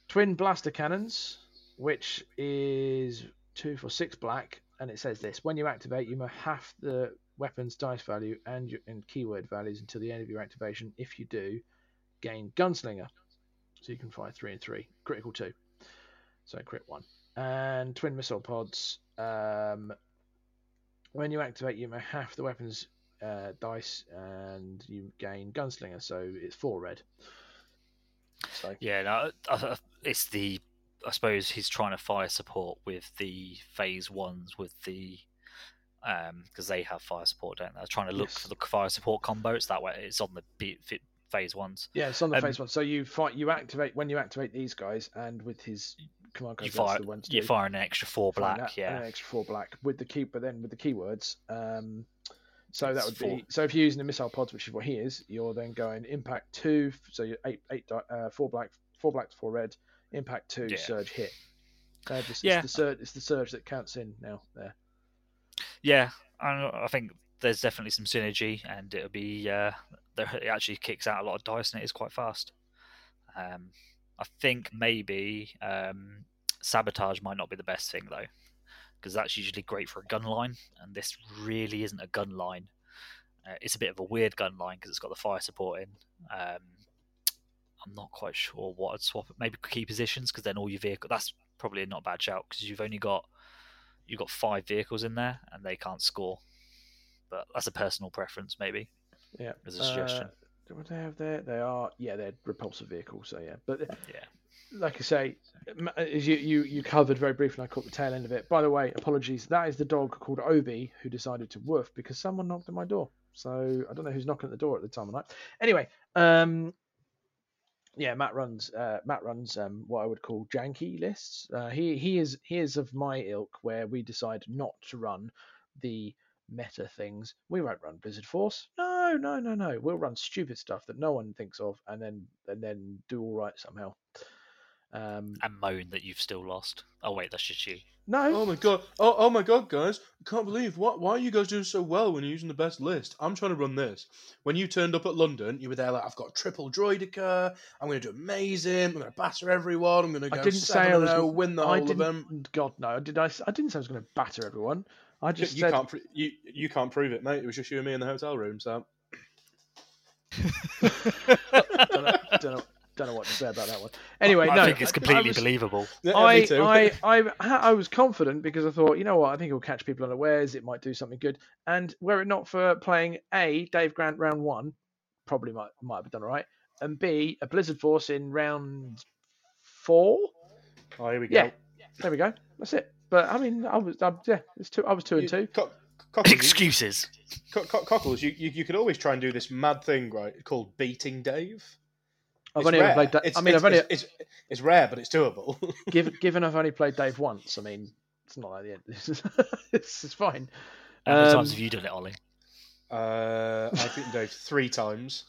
twin blaster cannons, which is two for six black, and it says this: when you activate, you may half the weapon's dice value and your, and keyword values until the end of your activation. If you do, gain gunslinger, so you can fire three and three, critical two, so crit one, and twin missile pods. Um, when you activate, you may half the weapon's uh, dice and you gain gunslinger, so it's four red. So Yeah, no, I- I- it's the. I suppose he's trying to fire support with the phase ones with the. Um, because they have fire support, don't they? Trying to look Yes. for the fire support combo. It's that way. It's on the phase ones. yeah, it's on the Um, phase one. So you fight, you activate when you activate these guys, and with his command code, You fire. the one You're do. firing an extra four black. that- Yeah. an extra four black with the key, but then with the keywords. Um, so that would four. be so if you're using the missile pods, which is what he is, you're then going impact two, so you're eight, eight, uh, four black, four black, four red, impact two, Yeah. surge hit. Uh, this, Yeah. it's the surge, it's the surge that counts in now. There, Yeah, I, I think there's definitely some synergy, and it'll be uh, there, it actually kicks out a lot of dice, and it is quite fast. Um, I think maybe um, sabotage might not be the best thing though, because that's usually great for a gun line, and this really isn't a gun line. Uh, it's a bit of a weird gun line because it's got the fire support in. Um, I'm not quite sure what I'd swap. it. Maybe key positions because then all your vehicle. That's probably not a bad shout because you've only got you've got five vehicles in there and they can't score. But that's a personal preference, maybe. yeah. As a suggestion. Uh, what do they have there? They are yeah, they're repulsive vehicles. So yeah, but Yeah. like I say, as you, you, you covered very briefly, and I caught the tail end of it. By the way, apologies. That is the dog called Obi who decided to woof because someone knocked at my door. So I don't know who's knocking at the door at the time of night. Anyway, um, yeah, Matt runs uh, Matt runs um, what I would call janky lists. Uh, he he is he is of my ilk where we decide not to run the meta things. We won't run Blizzard Force. No, no, no, no. We'll run stupid stuff that no one thinks of, and then and then do all right somehow. Um, and moan that you've still lost. Oh wait, that's just you. no, Oh my god! Oh, oh my god, guys! I can't believe what. Why are you guys doing so well when you're using the best list? I'm trying to run this. When you turned up at London, you were there like, I've got triple droideka. I'm going to do amazing. I'm going to batter everyone. I'm going to go I didn't say I was. oh, gonna- win the I whole didn't. event. God no, did I? I didn't say I was going to batter everyone. I just you said can't. Pr- you you can't prove it, mate. It was just you and me in the hotel room. So (laughs) don't, know, don't know. Don't know what to say about that one. Anyway, I no, think it's completely I was, believable. I. I, (laughs) I, I was confident because I thought, you know what, I think it'll catch people unawares. It might do something good. And were it not for playing a Dave Grant round one, probably might might have done all right, and b a Blizzard Force in round four. oh, here we go. Yeah, there we go. That's it. But I mean, I was, I, yeah, it's two. I was two and two. Co- Cockles, (laughs) Excuses. Co- Co- Cockles, you, you you could always try and do this mad thing, right? Called beating Dave. I've It's only ever played. Da- It's, I mean, it's, I've only it's, it's, it's rare, but it's doable. (laughs) given given I've only played Dave once. I mean, it's not like the end. (laughs) This is fine. How many Um, times have you done it, Olly? uh, I've beaten Dave three times.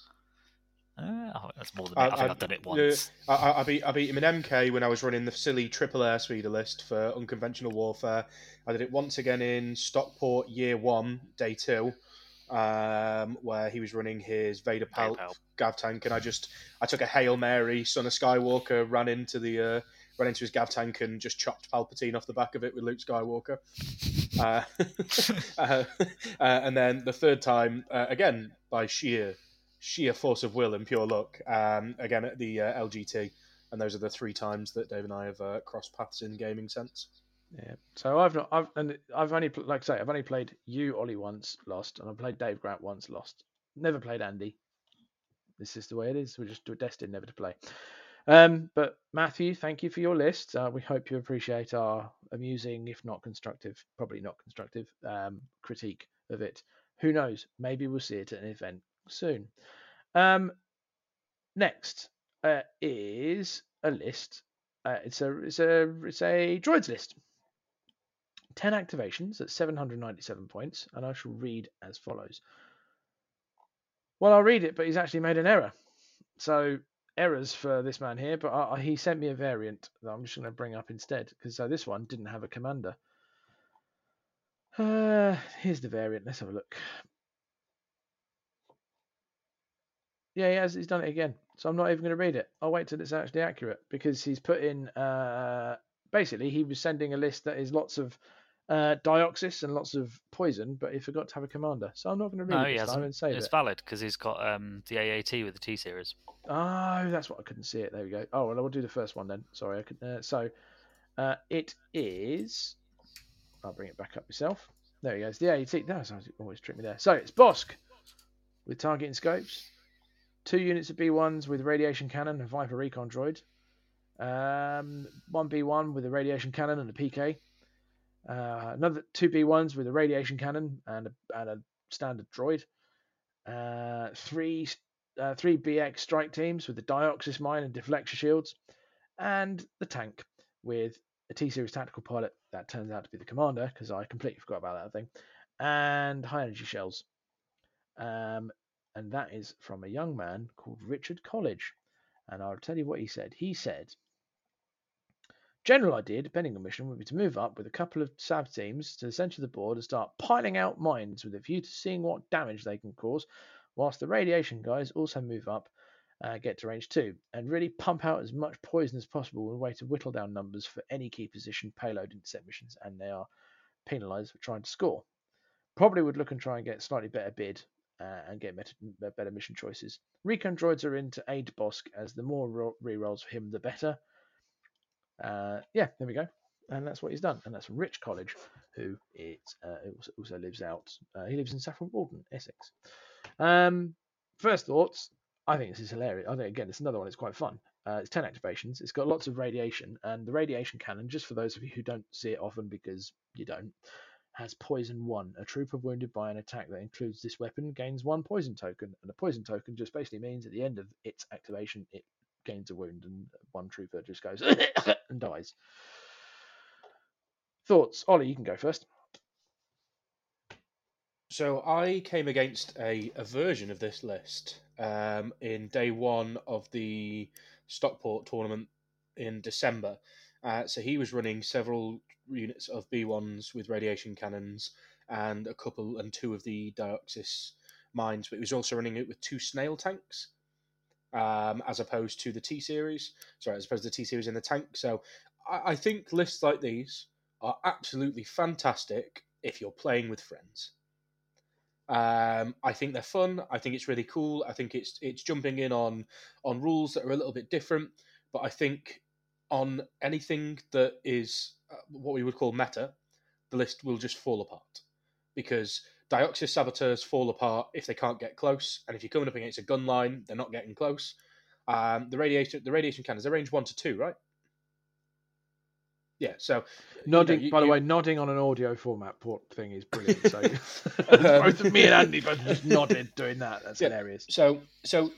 Uh, oh, that's more than. I- I, think I- I've done it once. I, I, I beat I beat him in MK when I was running the silly triple air airspeeder list for unconventional warfare. I did it once again in Stockport Year One, Day Two, um, where he was running his Vader Pal. Gav tank, and I just I took a hail mary, son of Skywalker, ran into the uh, ran into his Gav tank and just chopped Palpatine off the back of it with Luke Skywalker. uh, (laughs) uh, (laughs) uh, and then the third time, uh, again by sheer sheer force of will and pure luck, um, again at the uh, LGT, and those are the three times that Dave and I have uh, crossed paths in gaming sense. Yeah. So I've not. I've and I've only like I say I've only played you Olly once, lost, and I played Dave Grant once, lost. Never played Andy. This is the way it is. We're just destined never to play. Um, but Matthew, thank you for your list. Uh, we hope you appreciate our amusing, if not constructive, probably not constructive, um, critique of it. Who knows? Maybe we'll see it at an event soon. Um, next uh, is a list. Uh, it's a it's a it's a droids list. 10 activations at 797 points, and I shall read as follows. Well, I'll read it, but he's actually made an error. So, errors for this man here, but I, I- he sent me a variant that I'm just going to bring up instead, because so this one didn't have a commander. Uh, here's the variant. Let's have a look. Yeah, he has. He's done it again. So I'm not even going to read it. I'll wait till it's actually accurate because he's put in. Uh, basically, he was sending a list that is lots of uh, Dioxis and lots of poison, but he forgot to have a commander. So I'm not going to read No, it he this time hasn't. and save It's it. valid because he's got um, the AAT with the T series. Oh, that's what I couldn't see it. There we go. Oh, well, I'll do the first one then. Sorry, I could. Uh, so, uh, it is. I'll bring it back up myself. There he goes. The AET. That's always trick me there. So it's Bosk with targeting scopes, two units of B1s with radiation cannon and Viper recon droid, um, one B1 with a radiation cannon and a PK, uh, another two B1s with a radiation cannon and a, and a standard droid, uh, three uh, three BX strike teams with the Dioxis mine and deflector shields, and the tank with a T series tactical pilot that turns out to be the commander because I completely forgot about that thing, and high energy shells. Um, and that is from a young man called Richard College. And I'll tell you what he said. He said, General idea, depending on mission, would be to move up with a couple of SAV teams to the centre of the board and start piling out mines with a view to seeing what damage they can cause, whilst the radiation guys also move up, uh, get to range two, and really pump out as much poison as possible in a way to whittle down numbers for any key position payload intercept missions, and they are penalised for trying to score. Probably would look and try and get slightly better bid uh, and get better, mission choices. Recon droids are in to aid Bosk, as the more ro- rerolls for him, the better. Uh, yeah, there we go. And that's what he's done. And that's from Rich College, who it uh, also, lives out. Uh, he lives in Saffron Walden, Essex. Um, first thoughts. I think this is hilarious. I think again, it's another one. It's quite fun. Uh, it's ten activations. It's got lots of radiation, and the radiation cannon. Just for those of you who don't see it often because you don't, has poison one. A trooper wounded by an attack that includes this weapon gains one poison token, and a poison token just basically means at the end of its activation, it gains a wound, and one trooper just goes (coughs) and dies. Thoughts, Olly? You can go first. So I came against a, a version of this list um, in day one of the Stockport tournament in December. Uh, so he was running several units of B1s with radiation cannons and a couple and two of the Dioxis mines, but he was also running it with two snail tanks. Um, as opposed to the T series, sorry, as opposed to the T series in the tank. So I, I think lists like these are absolutely fantastic if you're playing with friends. Um, I think they're fun. I think it's really cool. I think it's it's jumping in on on rules that are a little bit different. But I think on anything that is uh, what we would call meta, the list will just fall apart because Dioxis saboteurs fall apart if they can't get close, and if you're coming up against a gun line, they're not getting close. Um, the radiation the radiation cannons they range one to two, right? Yeah. So Nodding, you- by the you- way, nodding on an audio format port thing is brilliant. So (laughs) both me and Andy both just nodded doing that. That's Yeah. hilarious. So so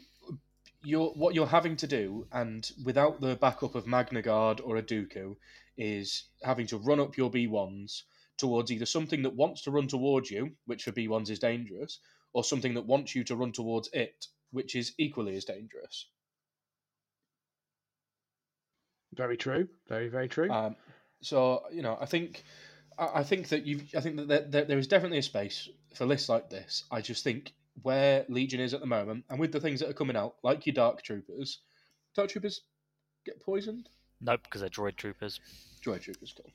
you're what you're having to do, and without the backup of Magna Guard or a Dooku, is having to run up your B ones towards either something that wants to run towards you, which for B ones is dangerous, or something that wants you to run towards it, which is equally as dangerous. Very true. Very very true. Um, so you know, I think I I think that you I think that there, there, there is definitely a space for lists like this. I just think where Legion is at the moment, and with the things that are coming out, like your Dark Troopers, Dark Troopers get poisoned. Nope, because they're droid troopers. Droid Troopers kill.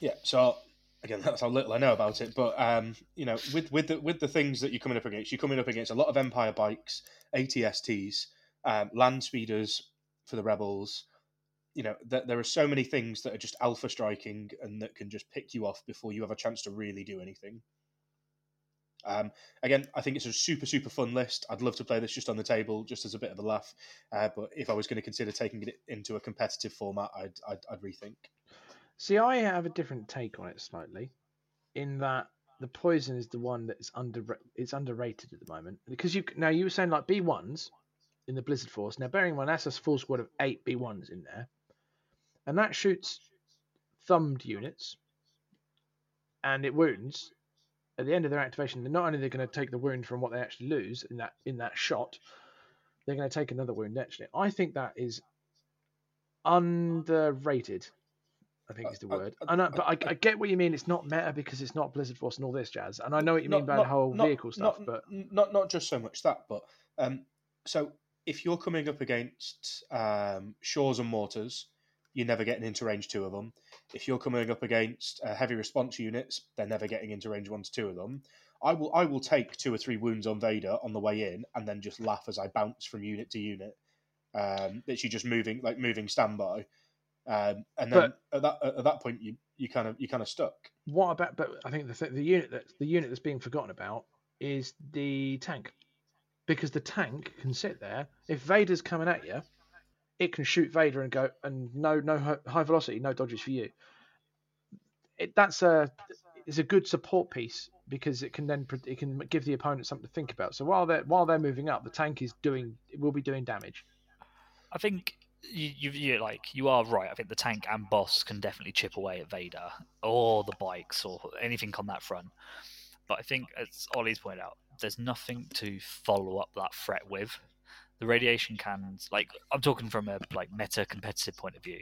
Yeah. So again, that's how little I know about it. But um, you know, with with the with the things that you're coming up against, you're coming up against a lot of Empire bikes, ATSTs, um, land speeders for the rebels. You know, th- there are so many things that are just alpha striking and that can just pick you off before you have a chance to really do anything. Um, again, I think it's a super super fun list. I'd love to play this just on the table, just as a bit of a laugh. Uh, but if I was going to consider taking it into a competitive format, I'd I'd, I'd rethink. See, I have a different take on it slightly, in that the poison is the one that's under it's underrated at the moment because you now you were saying like B ones in the Blizzard Force. Now, bearing in mind that's a full squad of eight B ones in there, and that shoots thumbed units, and it wounds. At the end of their activation, they're not only they're going to take the wound from what they actually lose in that in that shot, they're going to take another wound actually. I think that is underrated. I think I- is the uh, uh, I- word. I- I know, but I, I get what you mean. It's not meta because it's not Blizzard Force and all this jazz. And I know what you mean by the whole vehicle stuff. not, but not not just so much that, but um, so if you're coming up against um, shores and mortars, you're never getting into range two of them. If you're coming up against uh, heavy response units, they're never getting into range one to two of them. I will I will take two or three wounds on Vader on the way in, and then just laugh as I bounce from unit to unit. Um, literally just moving like moving standby, um, and then at that at that point you you kind of you kind of stuck. what about? But I think the th- the unit that the unit that's being forgotten about is the tank, because the tank can sit there. If Vader's coming at you, it can shoot Vader and go and no no high velocity, no dodges for you. It, that's a is a good support piece because it can then it can give the opponent something to think about. So while they're while they're moving up, the tank is doing will be doing damage. I think you, you, you like you are right. I think the tank and Bosk can definitely chip away at Vader or the bikes or anything on that front. But I think, as Olly's pointed out, there's nothing to follow up that threat with. The radiation cannons, like I'm talking from a like meta competitive point of view.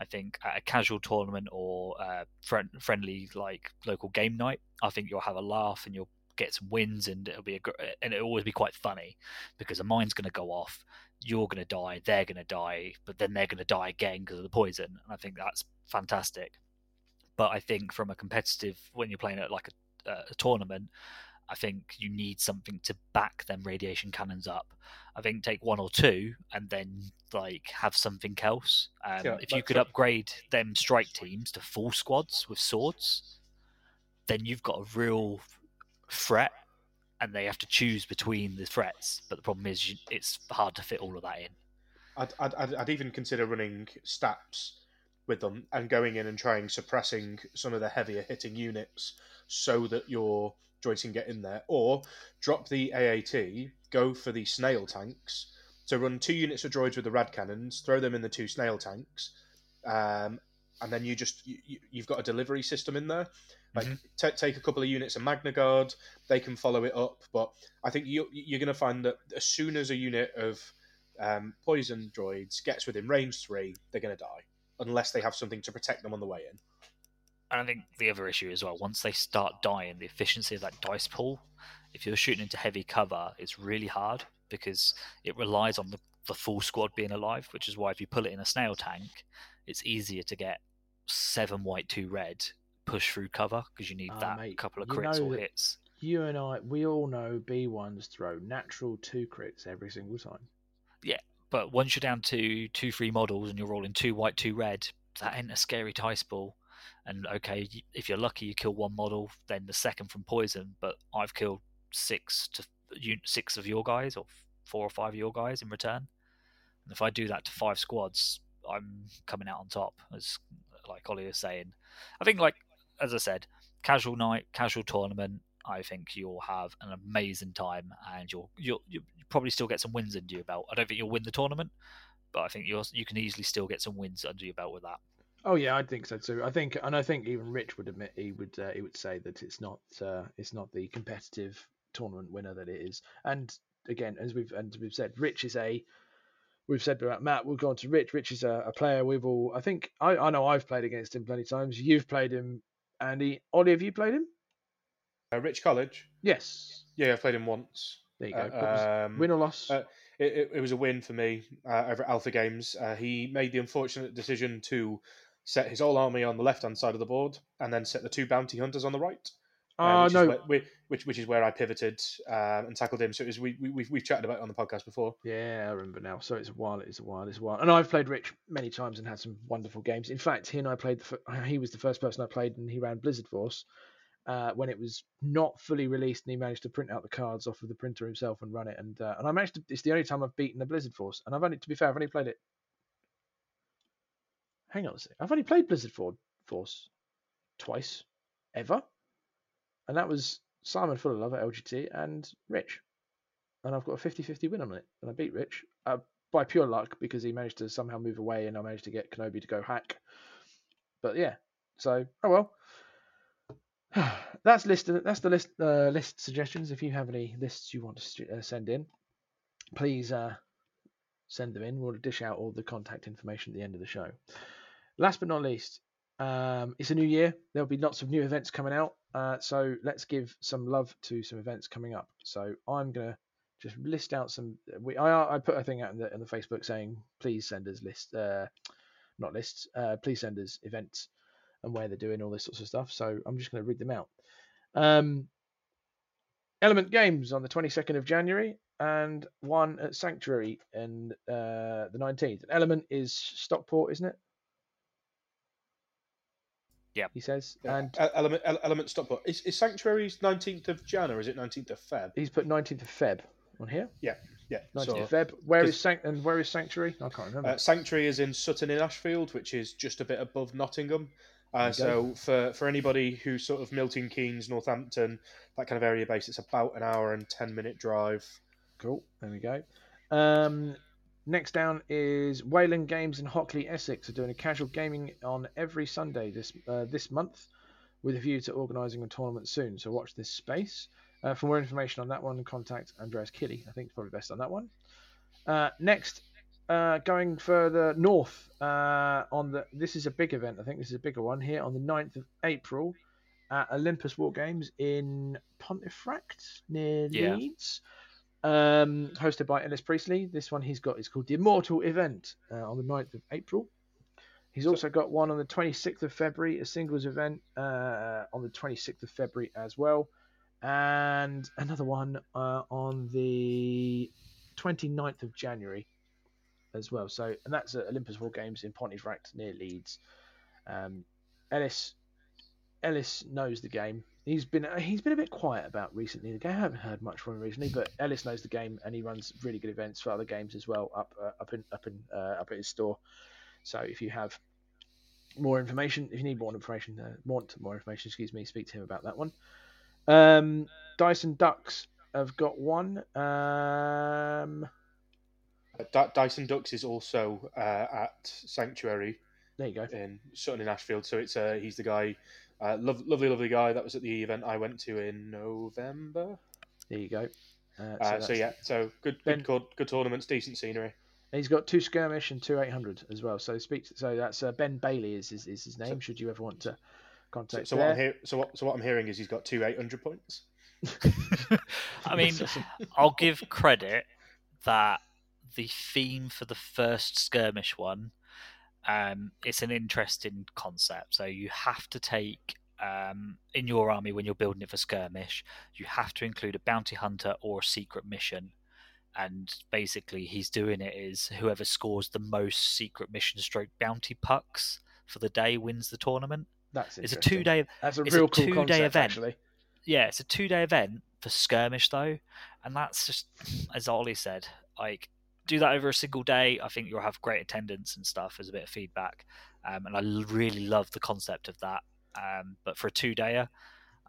I think at a casual tournament or uh, friend, friendly like local game night, I think you'll have a laugh and you'll get some wins and it'll be a and it'll always be quite funny because a mine's going to go off you're going to die, they're going to die, but then they're going to die again because of the poison. And I think that's fantastic. But I think from a competitive, when you're playing at like a, uh, a tournament, I think you need something to back them radiation cannons up. I think take one or two and then like have something else. Um, Yeah, if you could upgrade them strike teams to full squads with swords, then you've got a real threat and they have to choose between the threats. But the problem is, you, it's hard to fit all of that in. I'd, I'd, I'd, even consider running stats with them and going in and trying suppressing some of the heavier hitting units so that your droids can get in there. Or drop the AAT, go for the snail tanks. So run two units of droids with the rad cannons, throw them in the two snail tanks, um, and then you just you, you've got a delivery system in there. Like Mhm. ta take a couple of units of Magna Guard, they can follow it up. But I think you, you're going to find that as soon as a unit of um, poison droids gets within range three, they're going to die unless they have something to protect them on the way in. And I think the other issue as well, once they start dying, the efficiency of that dice pool, if you're shooting into heavy cover, it's really hard because it relies on the, the full squad being alive, which is why if you pull it in a snail tank, it's easier to get seven white, two red, push through cover because you need Ah, that mate, couple of crits or hits. You and I, we all know B1s throw natural two crits every single time. Yeah, but once you're down to two, three models and you're rolling two white, two red, that ain't a scary dice ball. And okay, if you're lucky, you kill one model, then the second from poison. But I've killed six to six of your guys, or four or five of your guys in return. And if I do that to five squads, I'm coming out on top. As like Olly was saying, I think like as I said, casual night, casual tournament. I think you'll have an amazing time, and you'll you'll you'll probably still get some wins under your belt. I don't think you'll win the tournament, but I think you'll you can easily still get some wins under your belt with that. Oh yeah, I think so too. I think, and I think even Rich would admit he would uh, he would say that it's not uh, it's not the competitive tournament winner that it is. And again, as we've and we've said, Rich is a we've said about Matt. We'll go on to Rich. Rich is a, a player we've all. I think I, I know I've played against him plenty times. You've played him, Andy. Olly, have you played him? Uh, Rich College, Yes. yeah, I've played him once. There you go. Uh, um, win or loss? uh, it, it, it was a win for me uh, over at Alpha Games. Uh, he made the unfortunate decision to set his whole army on the left hand side of the board and then set the two bounty hunters on the right. uh, which no. Is where, we- which, which is where I pivoted um, and tackled him. So it was, we, we, we've, we've chatted about it on the podcast before. Yeah, I remember now. So it's a while. It's a while. It's a while. And I've played Rich many times and had some wonderful games. In fact, he and I played. The, fir- he was the first person I played, and he ran Blizzard Force uh, when it was not fully released, and he managed to print out the cards off of the printer himself and run it. And uh, and I managed to. It's the only time I've beaten a Blizzard Force, and I've only, to be fair, I've only played it. Hang on a second. I've only played Blizzard For- Force twice, ever, and that was Simon Full of Love at LGT and Rich and I've got a 50-50 win on it, and I beat Rich uh, by pure luck because he managed to somehow move away, and I managed to get Kenobi to go hack. But yeah, so oh well. (sighs) That's list. That's the list. Uh, list suggestions. If you have any lists you want to stu- uh, send in, please uh, send them in. We'll dish out all the contact information at the end of the show. Last but not least, um, it's a new year. There'll be lots of new events coming out. Uh, so let's give some love to some events coming up. So I'm gonna just list out some. We I I put a thing out in the in the Facebook saying please send us list, uh, not lists. Uh, please send us events and where they're doing all this sorts of stuff. So I'm just to read them out. Um, Element Games on the 22nd of January and one at Sanctuary in uh, the 19th. Element is Stockport, isn't it? Yeah. He says, Yeah, and element ele- element Stockport is, is Sanctuary's nineteenth of Jan or is it nineteenth of Feb? he's put 19th of Feb on here. Yeah, yeah. 19th so of Feb. Where is 'cause- Sanct and where is Sanctuary? I can't remember. uh, Sanctuary is in Sutton in Ashfield, which is just a bit above Nottingham. Uh, so for, for anybody who's sort of Milton Keynes, Northampton, that kind of area base, it's about an hour and ten minute drive. Cool. There we go. Um, next down is Wayland Games in Hockley, Essex, are doing a casual gaming on every Sunday this uh, this month, with a view to organising a tournament soon. So watch this space. Uh, for more information on that one, contact Andreas Killy. I think it's probably best on that one. Uh, next, uh, going further north uh, on the this is a big event. I think this is a bigger one here on the 9th of April at Olympus War Games in Pontefract near Yeah. Leeds um, hosted by Ellis Priestley. This one he's got is called the Immortal Event uh, on the 9th of April. He's also got one on the 26th of February, a singles event uh, on the 26th of February as well, and another one uh, on the 29th of January as well. So, and that's at Olympus War Games in Pontefract near Leeds. Um, Ellis Ellis knows the game. He's been he's been a bit quiet about recently. The game I haven't heard much from him recently, but Ellis knows the game and he runs really good events for other games as well up uh, up in up in uh, up at his store. So if you have more information, if you need more information, uh, want more information, excuse me, speak to him about that one. Um, Dyson Ducks have got one. Um, Uh, Dyson Ducks is also uh, at Sanctuary there you go. in Sutton in Ashfield. So it's uh, he's the guy, uh, lov- lovely, lovely guy. That was at the event I went to in November. There you go. Uh, Uh, so, yeah, so good, Ben- good, good, good tournaments, decent scenery. And he's got two skirmish and two 800 as well. So speaks. So that's uh, Ben Bailey is his, is his name. should you ever want to contact? so what I'm there. hear, so what so what I'm hearing is he's got two 800 points. (laughs) I mean, I'll give credit that the theme for the first skirmish one, um, it's an interesting concept. So you have to take um, in your army when you're building it for skirmish, you have to include a bounty hunter or a secret mission. And basically, he's doing it is whoever scores the most secret mission stroke bounty pucks for the day wins the tournament. That's It's a two day That's a it's a real cool two-day event. actually. yeah, it's a two day event for skirmish though, and that's just as Olly said, like do that over a single day. I think you'll have great attendance and stuff as a bit of feedback, um, and I really love the concept of that. Um, but for a two dayer,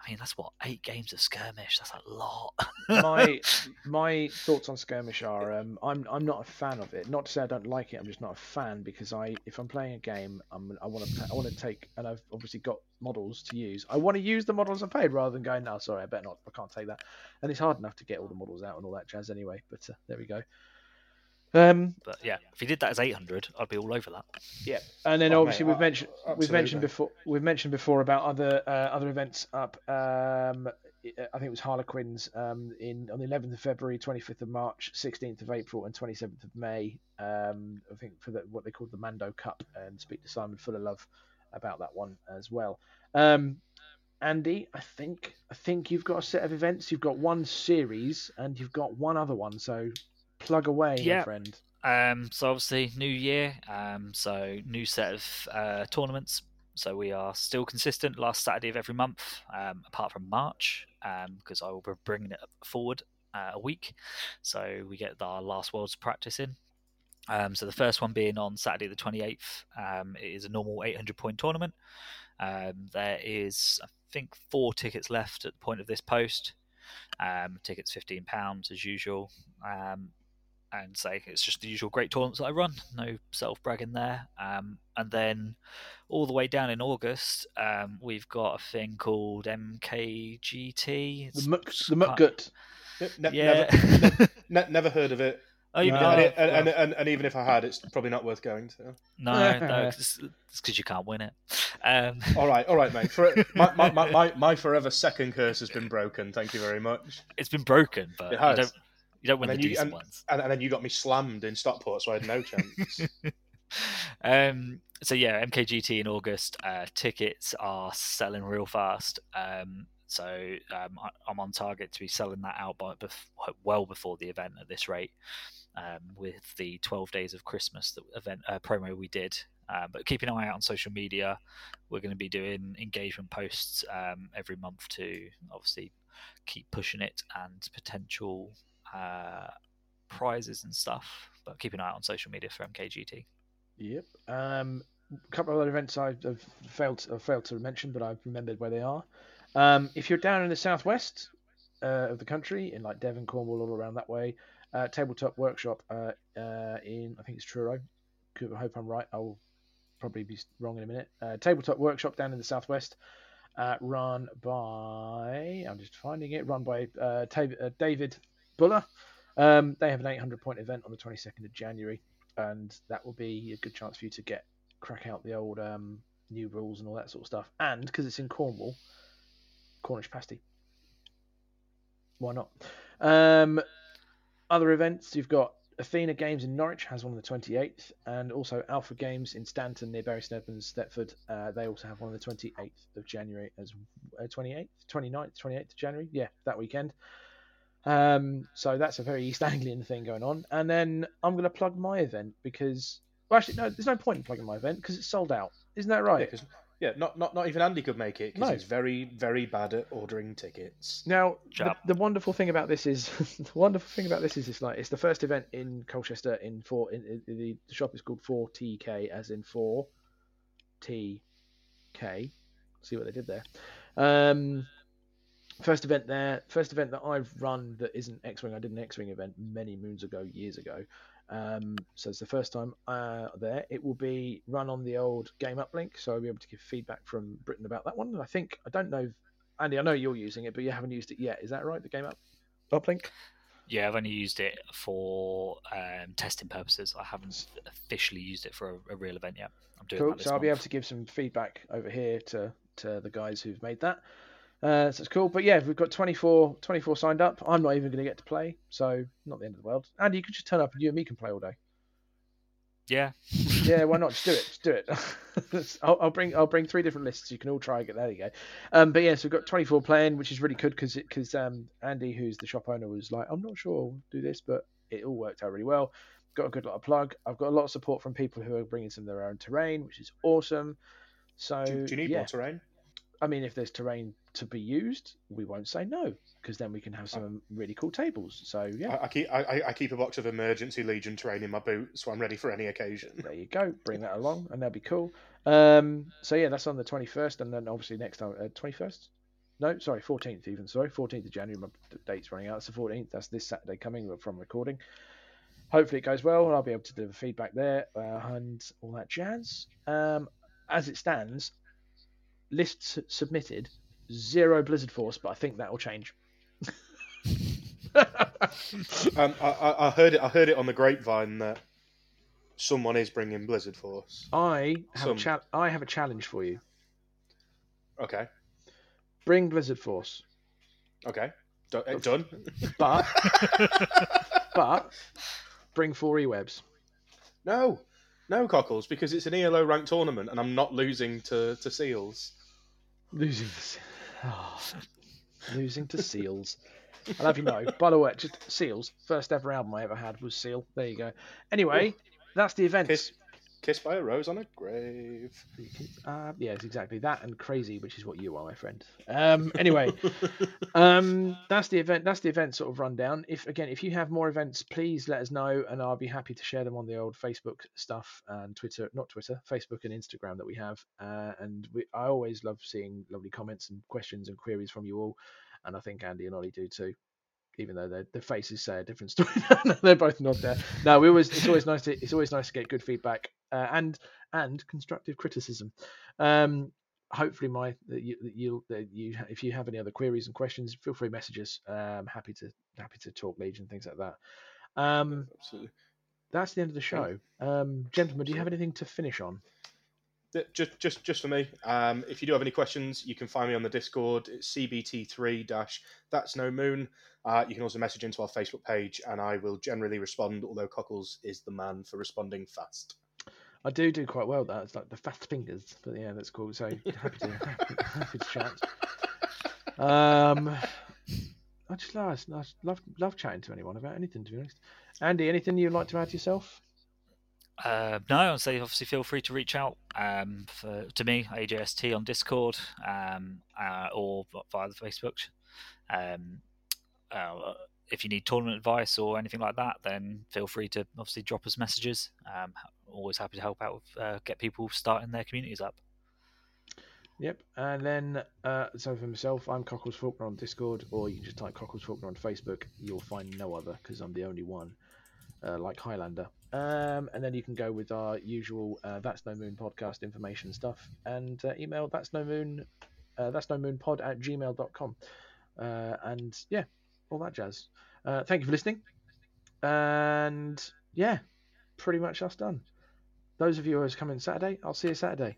I mean that's what eight games of skirmish. That's a lot. my (laughs) my thoughts on skirmish are um, I'm I'm not a fan of it. Not to say I don't like it. I'm just not a fan because I if I'm playing a game, I'm, I want to I want to take and I've obviously got models to use. I want to use the models I paid rather than going no sorry I better not I can't take that. And it's hard enough to get all the models out and all that jazz anyway. But uh, there we go. Um but yeah, if he did that as eight hundred, I'd be all over that. yeah, and then Oh, obviously mate, we've uh, mentioned we've mentioned before we've mentioned before about other uh, other events up. Um, I think it was Harlequins um, in on the 11th of February, 25th of March, 16th of April, and 27th of May. Um, I think for the, what they called the Mando Cup, and speak to Simon Fuller Love about that one as well. Um, Andy, I think I think you've got a set of events. You've got one series, and you've got one other one. So plug away, my Yeah. friend. Um, so obviously, new year. Um, so new set of uh, tournaments. So we are still consistent. Last Saturday of every month, um, apart from March, because I will be bringing it forward uh, a week. So we get our last Worlds practice in. Um, so the first one being on Saturday the 28th. Um, it is a normal 800 point tournament. Um, there is, I think, four tickets left at the point of this post. Um, tickets £15 as usual. And say it's just the usual great tournaments that I run. No self bragging there. Um, and then all the way down in August, um, we've got a thing called MKGT. The It's Muck, the Muckgut. Ne- Yeah. Never, ne- never heard of it. oh, No. and, it- and, and, and, and even if I had, it's probably not worth going to. no, no, (laughs) it's because you can't win it. Um, (laughs) All right, all right, mate. For, my, my, my, my, forever second curse has been (laughs) broken. Thank you very much. it's been broken, but It has. You don't win And the you- decent and- ones. And, and then you got me slammed in Stockport, so I had no chance. (laughs) um, so yeah, MKGT in August. Uh, tickets are selling real fast. Um, so um, I, I'm on target to be selling that out by bef- well before the event at this rate. Um, with the 12 days of Christmas that event uh, promo we did. Uh, but keep an eye out on social media. We're going to be doing engagement posts um, every month to obviously keep pushing it and potential uh, prizes and stuff. But keep an eye on social media for MKGT. Yep. Um, a couple of other events I've, I've failed to, I've failed to mention, but I've remembered where they are. Um, if you're down in the southwest uh, of the country, in like Devon, Cornwall, all around that way, uh, tabletop workshop uh, uh, in I think it's Truro. I hope I'm right. I'll probably be wrong in a minute. Uh, tabletop workshop down in the southwest, run by I'm just finding it. Run by David Buller. Um, they have an 800 point event on the 22nd of January and that will be a good chance for you to get crack out the old um, new rules and all that sort of stuff. And because it's in Cornwall, Cornish pasty. Why not? Um, other events you've got Athena Games in Norwich has one on the 28th, and also Alpha Games in Stanton near Bury St Edmunds, Stepford. Uh, they also have one on the 28th of January as uh, 28th, 29th, 28th of January. Yeah, that weekend. Um, so that's a very East (laughs) Anglian thing going on. And then I'm going to plug my event because, well, actually, no, there's no point in plugging my event because it's sold out. Isn't that yeah, right? 'cause- yeah, not, not not even Andy could make it because No. he's very very bad at ordering tickets. Now, the, the wonderful thing about this is (laughs) the wonderful thing about this is it's like it's the first event in Colchester in four. In, in, the, the shop is called Four TK, as in four TK. See what they did there. Um, first event there. First event that I've run that isn't X-wing. I did an X-wing event many moons ago, years ago. Um, so it's the first time uh, there. It will be run on the old Game Uplink, so I'll be able to give feedback from Britain about that one. And I think I don't know Andy, I know you're using it, but you haven't used it yet. Is that right? The game up uplink? Yeah, I've only used it for um, testing purposes. I haven't officially used it for a, a real event yet. I'm doing Cool. So I'll be able to give some feedback over here to to the guys who've made that. Uh, so it's cool. But yeah, we've got 24, 24 signed up. I'm not even going to get to play, so not the end of the world. Andy, you could just turn up and you and me can play all day. Yeah. (laughs) Yeah, why not? Just do it. Just do it. (laughs) I'll, I'll bring I'll bring three different lists. You can all try and get there. You go. Um, but yeah, so we've got 24 playing, which is really good because because um, Andy, who's the shop owner, was like, I'm not sure I'll do this, but it all worked out really well. Got a good lot of plug. I've got a lot of support from people who are bringing some of their own terrain, which is awesome. So Do, do you need yeah, more terrain? I mean, if there's terrain to be used, we won't say no because then we can have some really cool tables. So yeah, I, I keep I, I keep a box of emergency legion terrain in my boot, so I'm ready for any occasion. there you go. Bring that along, and that'll be cool. Um, so yeah, that's on the 21st, and then obviously next time, uh, 21st. No, sorry, 14th even. Sorry, 14th of January. My date's running out. It's the 14th. That's this Saturday coming from recording. Hopefully it goes well, and I'll be able to deliver feedback there uh, and all that jazz. Um, as it stands, lists submitted, zero Blizzard Force, but I think that will change. (laughs) Um, I, I, heard it. I heard it on the grapevine that someone is bringing Blizzard Force. I have a cha- I have a challenge for you. Okay, Bring Blizzard Force, okay, Do- uh, done. but (laughs) but bring four e-webs. no, no cockles, because it's an ELO ranked tournament, and I'm not losing to, to Seals. Losing to oh, ah. (laughs) losing to Seals. I'll have you know. By the way, just Seals. First ever album I ever had was Seal. There you go. Anyway, that's the event. Kiss, kissed by a rose on a grave. Uh, yes, exactly that and crazy, which is what you are, my friend. Um, anyway, (laughs) um, that's the event. That's the event sort of rundown. If again, if you have more events, please let us know, and I'll be happy to share them on the old Facebook stuff and Twitter, not Twitter, Facebook and Instagram that we have. Uh, and we, I always love seeing lovely comments and questions and queries from you all, and I think Andy and Olly do too. Even though their, their faces say a different (laughs) story, they're both not there. No, we always it's always nice to it's always nice to get good feedback uh, and and constructive criticism. Um, hopefully, my that you that you that you if you have any other queries and questions, feel free to message us. Um, happy to happy to talk Legion and things like that. Um, Absolutely. that's the end of the show. Um, gentlemen, do you have anything to finish on? Just, just, just for me. Um, if you do have any questions, you can find me on the Discord. It's CBT3 dash That's No Moon. Uh, you can also message into our Facebook page, and I will generally respond. Although Cockles is the man for responding fast. I do do quite well. That it's like the fast fingers, but yeah, that's cool. So (laughs) happy to happy, happy to chat. Um, I just love, I love love chatting to anyone about anything. To be honest, Andy, anything you'd like to add yourself? Uh, no, I'd say obviously feel free to reach out um, for, to me, AJST on Discord um, uh, or via the Facebook. Um, uh, if you need tournament advice or anything like that, then feel free to obviously drop us messages. Um, always happy to help out with uh, get people starting their communities up. Yep. And then, uh, so for myself, I'm Cockles Faulkner on Discord, or you can just type Cockles Faulkner on Facebook. You'll find no other because I'm the only one, uh, like Highlander. Um, and then you can go with our usual uh, That's No Moon podcast information stuff and uh, email That's No Moon, uh, That's No Moon pod at gmail.com. Uh, and yeah, all that jazz. Uh, thank you for listening. And yeah, pretty much us done. Those of you who are coming Saturday, I'll see you Saturday.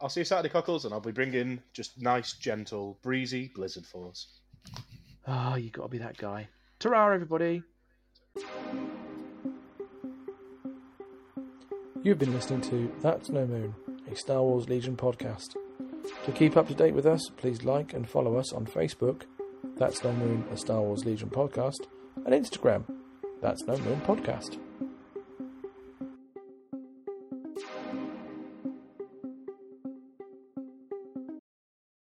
I'll see you Saturday, Cockles, and I'll be bringing just nice, gentle, breezy Blizzard Force. Oh, you got to be that guy. Ta-ra, everybody. You've been listening to That's No Moon, a Star Wars Legion podcast. To keep up to date with us, please like and follow us on Facebook, That's No Moon, a Star Wars Legion podcast, and Instagram, That's No Moon podcast.